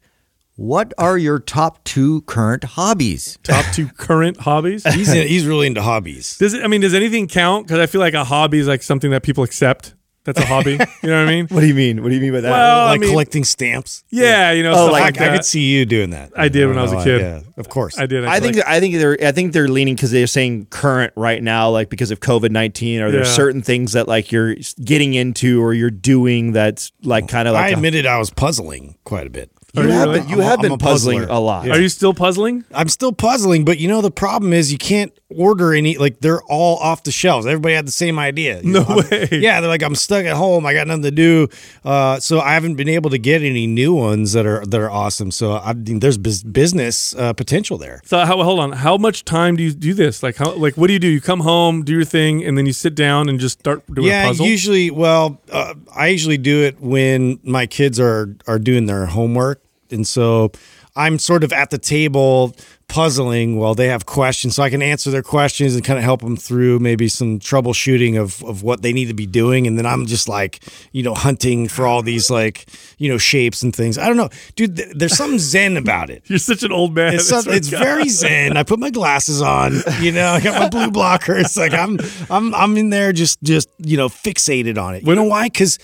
What are your top two current hobbies? Top two current hobbies. He's in, he's really into hobbies. Does it? I mean, does anything count? Because I feel like a hobby is like something that people accept. That's a hobby. You know what I mean? what do you mean what do you mean by that Well, I like mean- collecting stamps. Yeah, you know, Oh, stuff I, like, I could see you doing that. I did when I was a know, kid. Yeah, of course. I did. I think like, I think they're I think they're leaning because they're saying current right now, like because of COVID nineteen. Are there Yeah. certain things that like you're getting into or you're doing that's like kind of like I a- admitted I was puzzling quite a bit. you you have really? been, you I'm have I'm been a puzzling a lot. Are you still puzzling? I'm still puzzling, but you know the problem is you can't order any. Like they're all off the shelves. Everybody had the same idea. You No know, I'm- way. Yeah, they're like I'm stuck at home. I got nothing to do, uh, so I haven't been able to get any new ones that are that are awesome. So I mean, there's bus- business uh, potential there. So how, hold on. How much time do you do this? Like how? Like what do you do? You come home, do your thing, and then you sit down and just start doing a yeah, puzzle. usually. Well, uh, I usually do it when my kids are are doing their homework, and so I'm sort of at the table puzzling while they have questions, so I can answer their questions and kind of help them through maybe some troubleshooting of of what they need to be doing, and then I'm just like you know hunting for all these like you know shapes and things. I don't know, dude. Th- there's something zen about it. You're such an old man. It's, some, it's very zen. I put my glasses on, you know, I got my blue blockers. Like I'm, I'm, I'm in there just, just you know, fixated on it. You know why? Because,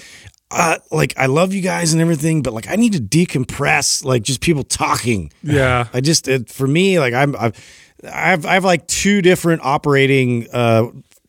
uh, like I love you guys and everything, but like I need to decompress. Like just people talking. Yeah. I just, it, for me, like I'm, I've, I've, I have like two different operating, uh,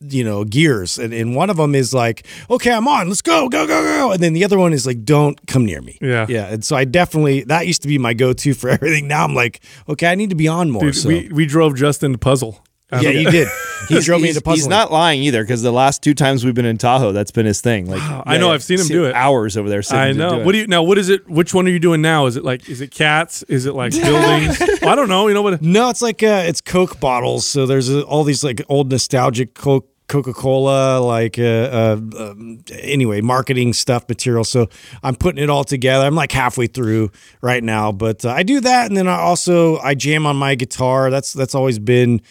you know gears, and, and one of them is like, okay, I'm on, let's go, go, go, go, and then the other one is like, don't come near me. Yeah. yeah. And so I definitely that used to be my go-to for everything. Now I'm like, okay, I need to be on more. Dude, so. we we drove Justin to puzzle. Yeah, he did. He drove me he's, into puzzling. he's not lying either because the last two times we've been in Tahoe, that's been his thing. Like I know, I've seen him do it. Hours over there. Sitting I know. What do you now? What is it? Which one are you doing now? Is it like? Is it cats? Is it like buildings? I don't know. You know what? No, it's like uh, it's Coke bottles. So there's uh, all these like old nostalgic Coke. Coca Cola, like uh, uh, um, anyway, marketing stuff material. So I'm putting it all together. I'm like halfway through right now, but uh, I do that, and then I also I jam on my guitar. That's that's always been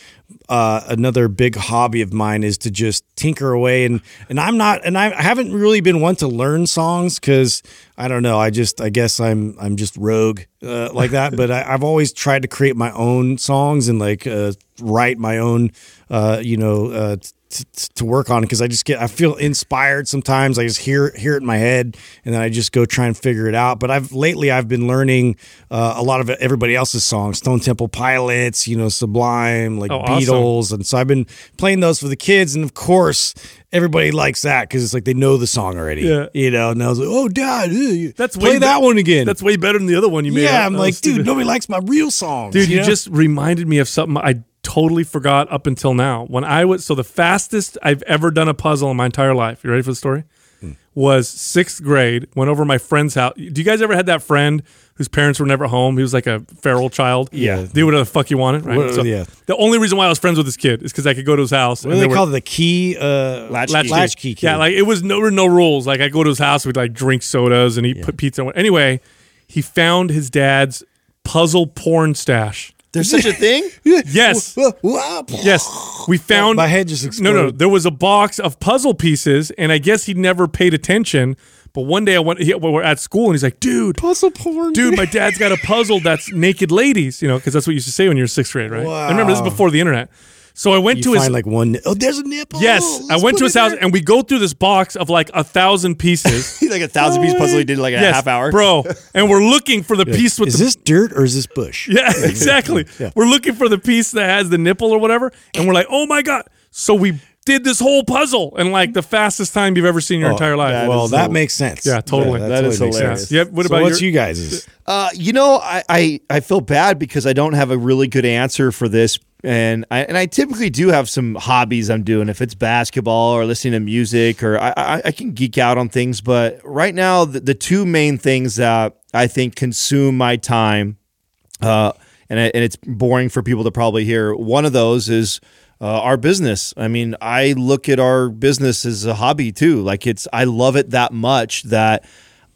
uh, another big hobby of mine is to just tinker away and and I'm not and I haven't really been one to learn songs because I don't know I just I guess I'm I'm just rogue uh, like that but I, I've always tried to create my own songs and like uh, write my own uh, you know uh, t- t- to work on it because I just get I feel inspired sometimes I just hear hear it in my head and then I just go try and figure it out but I've lately I've been learning uh, a lot of everybody else's songs Stone Temple Pilots you know Sublime like Oh, awesome. Beatles and so I've been playing those for the kids and of course everybody likes that because it's like they know the song already Yeah. you know and I was like oh dad uh, That's play way that be- one again That's way better than the other one you made. yeah. I'm That like dude stupid. nobody likes my real songs Dude, you know? just reminded me of something I totally forgot up until now. When I was so the fastest I've ever done a puzzle in my entire life. You ready for the story? Hmm. Was sixth grade. Went over to my friend's house. Do you guys ever had that friend whose parents were never home? He was like a feral child. Yeah. do whatever the fuck you wanted. Right. What- So yeah. The only reason why I was friends with this kid is because I could go to his house. what do and they there were- call it the key uh Latchkey. latchkey key yeah, like it was no were no rules. Like I go to his house, we'd like drink sodas and eat p- pizza. Anyway, he found his dad's puzzle porn stash. There's such a thing. Yes. Yes, we oh, found My head just exploded. No, no, exploded. there was a box of puzzle pieces, and I guess he never paid attention. But one day I went, he, we were at school, and he's like, "Dude, puzzle porn dude, my dad's got a puzzle that's naked ladies." You know, because that's what you used to say when you were sixth grade, right? I remember this is before the internet. So I went you to find his like one oh there's a nipple yes, I went to his house, there. and we go through this box of like a thousand pieces. like a thousand piece puzzle he did like in a yes, half hour. bro, and we're looking for the piece with is the this dirt or is this bush Yeah, exactly. We're looking for the piece that has the nipple or whatever, and we're like, oh my god! So we did this whole puzzle in like the fastest time you've ever seen in your entire life. that well that so- makes sense Yeah, totally. that, That totally is makes hilarious. sense. Yep. What so about what's your- you guys Uh, you know, I, I I feel bad because I don't have a really good answer for this, and I and I typically do have some hobbies I'm doing. If it's basketball or listening to music, or I I, I can geek out on things. But right now, the, the two main things that I think consume my time, uh, and it- and it's boring for people to probably hear. One of those is. Uh, our business. I mean, I look at our business as a hobby too. Like it's, I love it that much that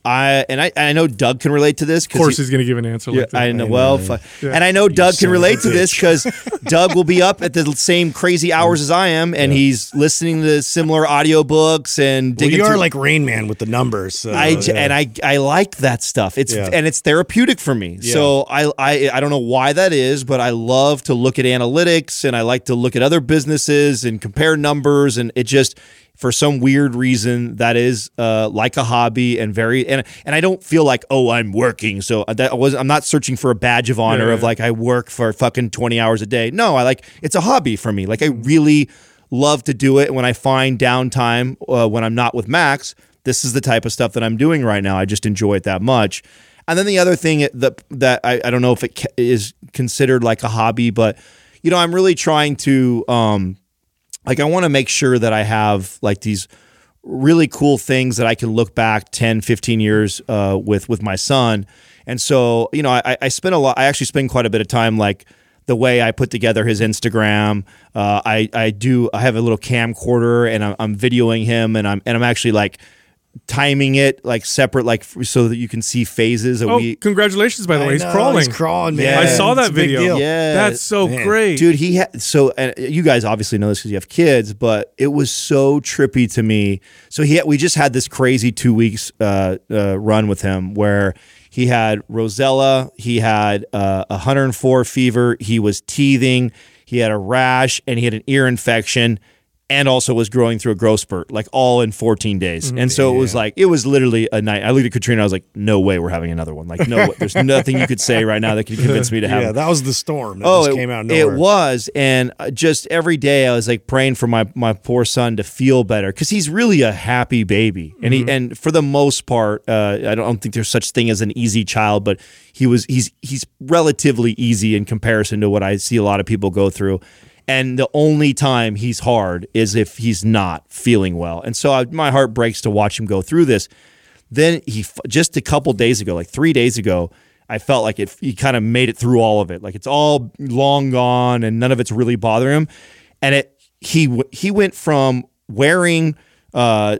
I and I, I know Doug can relate to this. of course, he- he's going to give an answer yeah, like that. I know. Well, fu- and I know Doug can son of a relate to this because Doug will be up at the same crazy hours as I am, and he's listening to similar audiobooks and well, you are through- like Rain Man with the numbers so, I j- yeah. and I I like that stuff. It's Yeah. and it's therapeutic for me. So I, I I don't know why that is, but I love to look at analytics and I like to look at other businesses and compare numbers and it just for some weird reason that is uh, like a hobby and very and and I don't feel like oh I'm working so that was I'm not searching for a badge of honor Yeah, of yeah. like I work for fucking 20 hours a day. No, I like it's a hobby for me. Like I really love to do it when I find downtime uh, when I'm not with Max. This is the type of stuff that I'm doing right now. I just enjoy it that much. And then the other thing that that I, I don't know if it ca- is considered like a hobby, but you know I'm really trying to um, like I want to make sure that I have like these really cool things that I can look back 10, 15 years uh, with with my son. And so, you know, I, I spend a lot. I actually spend quite a bit of time like the way I put together his Instagram. Uh, I I do. I have a little camcorder and I'm, I'm videoing him, and I'm and I'm actually like timing it like separate, like f- so that you can see phases. That Oh, we congratulations! By the I way, he's know, crawling. he's crawling man Yeah. I saw that video. Yeah. That's so Man. great, dude he had so and you guys obviously know this because you have kids but it was so trippy to me so he had, we just had this crazy two weeks uh, uh, run with him where he had roseola he had uh, 104 fever he was teething he had a rash and he had an ear infection and also was growing through a growth spurt, like all in 14 days. And so it was like, it was literally a night. I looked at Katrina, I was like, no way we're having another one. Like, no, there's nothing you could say right now that could convince me to have Yeah, that was the storm. That Oh, just it, came out it was, and uh, just every day I was like praying for my my poor son to feel better because he's really a happy baby, and Mm-hmm. he and for the most part, uh, I don't think there's such thing as an easy child, but he was he's he's relatively easy in comparison to what I see a lot of people go through. And the only time he's hard is if he's not feeling well, and so I, my heart breaks to watch him go through this. Then he just a couple days ago, like three days ago, I felt like it. He kind of made it through all of it. Like it's all long gone, and none of it's really bothering him. And it he he went from wearing uh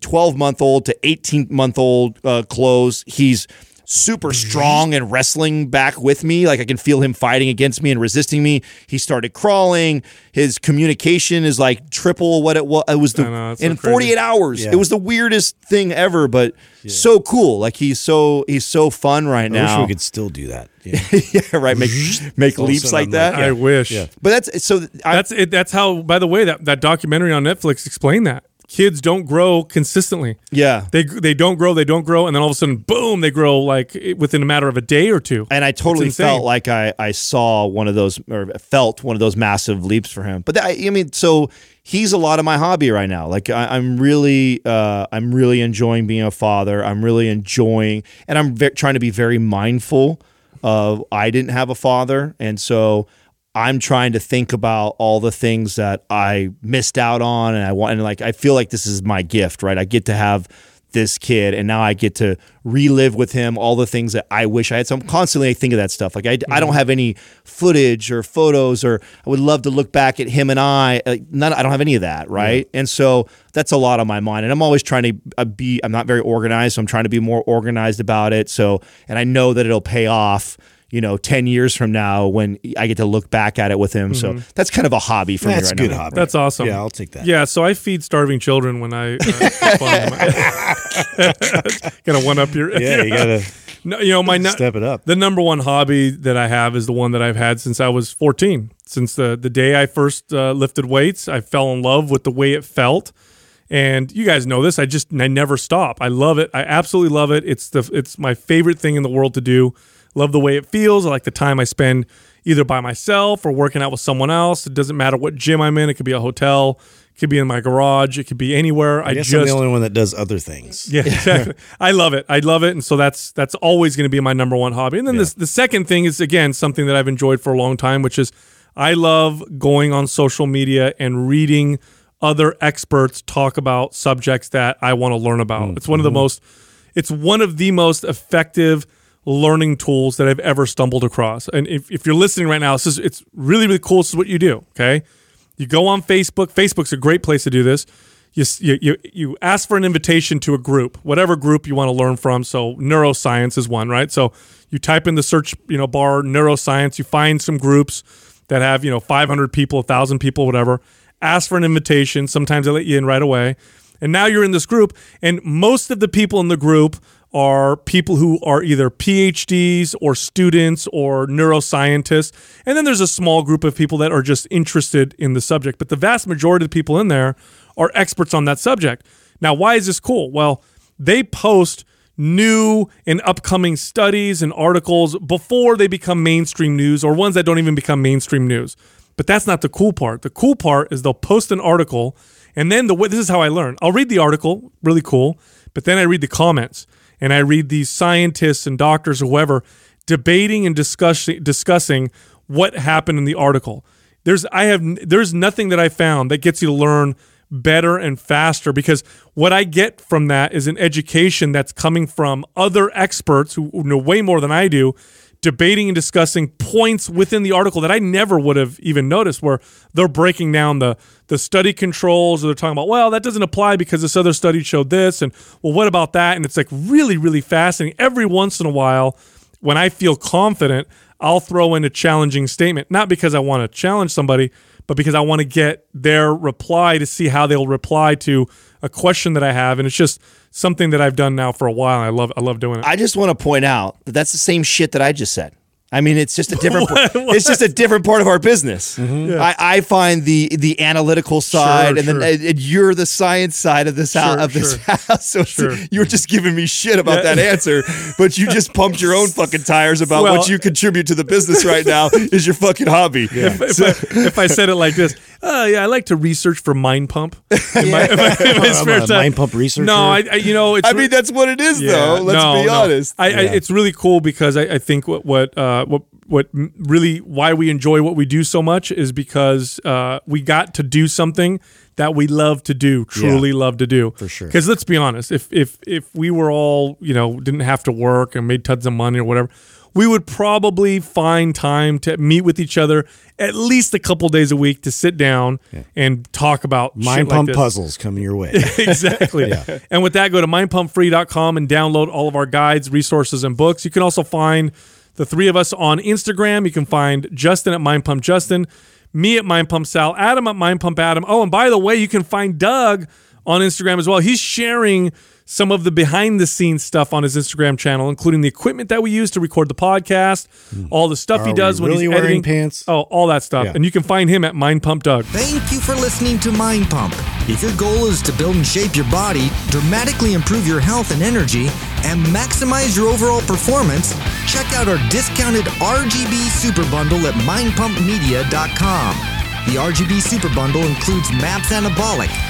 12 month old to 18 month old uh, clothes. He's super strong and wrestling back with me. Like I can feel him fighting against me and resisting me. He started crawling. His communication is like triple what it was. It was the know, it's so in crazy. 48 hours. Yeah. It was the weirdest thing ever, but so cool. Like he's so he's so fun right I now. wish we could still do that. Yeah. yeah, right. Make make All of a leaps like that. like, I wish. Yeah. But that's so. I, That's it. That's how. By the way, that that documentary on Netflix explained that kids don't grow consistently. yeah. They they don't grow. They don't grow, and then all of a sudden, boom, they grow like within a matter of a day or two. and I totally felt like I, I saw one of those or felt one of those massive leaps for him. But that, I mean, so he's a lot of my hobby right now. Like I, I'm really uh, I'm really enjoying being a father. I'm really enjoying, and I'm ve- trying to be very mindful of I didn't have a father, and so I'm trying to think about all the things that I missed out on, and I want, and like I feel like this is my gift, right? I get to have this kid, and now I get to relive with him all the things that I wish I had. So I'm constantly thinking of that stuff. Like I, I don't have any footage or photos, or I would love to look back at him and I. Like none, I don't have any of that, right? And so that's a lot on my mind, and I'm always trying to uh, be. I'm not very organized, so I'm trying to be more organized about it. So, and I know that it'll pay off you know, 10 years from now when I get to look back at it with him. So that's kind of a hobby for That's me right good now. hobby. That's awesome. Yeah, I'll take that. Yeah, so I feed starving children when I uh, gotta one up your. Yeah, you gotta No, you know my step it up. The number one hobby that I have is the one that I've had since I was 14. Since the the day I first uh, lifted weights, I fell in love with the way it felt. And you guys know this. I just I never stop. I love it. I absolutely love it. It's the it's my favorite thing in the world to do. Love the way it feels. I like the time I spend either by myself or working out with someone else. It doesn't matter what gym I'm in. It could be a hotel. It could be in my garage. It could be anywhere. I, I guess just I'm the only one that does other things. yeah, exactly. I love it. I love it, and so that's that's always going to be my number one hobby. And then this, the second thing is again something that I've enjoyed for a long time, which is I love going on social media and reading other experts talk about subjects that I want to learn about. Mm. It's one of the mm-hmm. most it's one of the most effective learning tools that I've ever stumbled across. And if, if you're listening right now, this is it's really really cool. This is what you do. Okay, you go on Facebook. Facebook's a great place to do this. You, you, you, ask for an invitation to a group, whatever group you want to learn from. So neuroscience is one, right? So you type in the search, you know, bar neuroscience. You find some groups that have you know 500 people, 1,000 people, whatever. Ask for an invitation. Sometimes they let you in right away. And now you're in this group, and most of the people in the group are people who are either PhDs or students or neuroscientists. And then there's a small group of people that are just interested in the subject. But the vast majority of the people in there are experts on that subject. Now, why is this cool? Well, they post new and upcoming studies and articles before they become mainstream news or ones that don't even become mainstream news. But that's not the cool part. The cool part is they'll post an article and then the way this is how I learn. I'll read the article, really cool, but then I read the comments and I read these scientists and doctors or whoever debating and discussing discussing what happened in the article. There's I have there's nothing that I found that gets you to learn better and faster because what I get from that is an education that's coming from other experts who know way more than I do debating and discussing points within the article that I never would have even noticed where they're breaking down the the study controls or they're talking about well that doesn't apply because this other study showed this and well what about that? And it's like really really fascinating. Every once in a while when I feel confident I'll throw in a challenging statement not because I want to challenge somebody but because I want to get their reply to see how they'll reply to a question that I have and it's just something that I've done now for a while I love I love doing it. I just want to point out that that's the same shit that I just said. I mean, it's just a different. It's just a different part of our business. Mm-hmm. I, I find the the analytical side, and sure. then and you're the science side of this house. Sure, Of this sure. house, so Sure. you're just giving me shit about Yeah. that answer, but you just pumped your own fucking tires about Well- what you contribute to the business right now is your fucking hobby. If, if, I, if I said it like this, uh, yeah, I like to research for Mind Pump. In my, in my- in my spare time. Mind Pump researcher. No, I, I you know, it's I mean, that's what it is, Yeah, though. Let's no, be no. honest. I, I, it's really cool because I, I think what what uh, what what really why we enjoy what we do so much is because uh, we got to do something that we love to do, truly love to do. For sure. Because let's be honest, if if if we were all you know didn't have to work and made tons of money or whatever. We would probably find time to meet with each other at least a couple days a week to sit down and talk about Mind like pump this. puzzles coming your way. exactly. And with that, go to mindpumpfree.com and download all of our guides, resources, and books. You can also find the three of us on Instagram. You can find Justin at Mind Pump Justin, me at Mind Pump Sal, Adam at Mind Pump Adam. Oh, and by the way, you can find Doug on Instagram as well. He's sharing some of the behind the scenes stuff on his Instagram channel, including the equipment that we use to record the podcast, all the stuff he Hmm. Does we when really he's wearing editing. pants? Oh, all that stuff. Yeah. And you can find him at Mind Pump Doug. Thank you for listening to Mind Pump. If your goal is to build and shape your body, dramatically improve your health and energy, and maximize your overall performance, check out our discounted RGB Super Bundle at mindpumpmedia.com. The RGB Super Bundle includes MAPS Anabolic,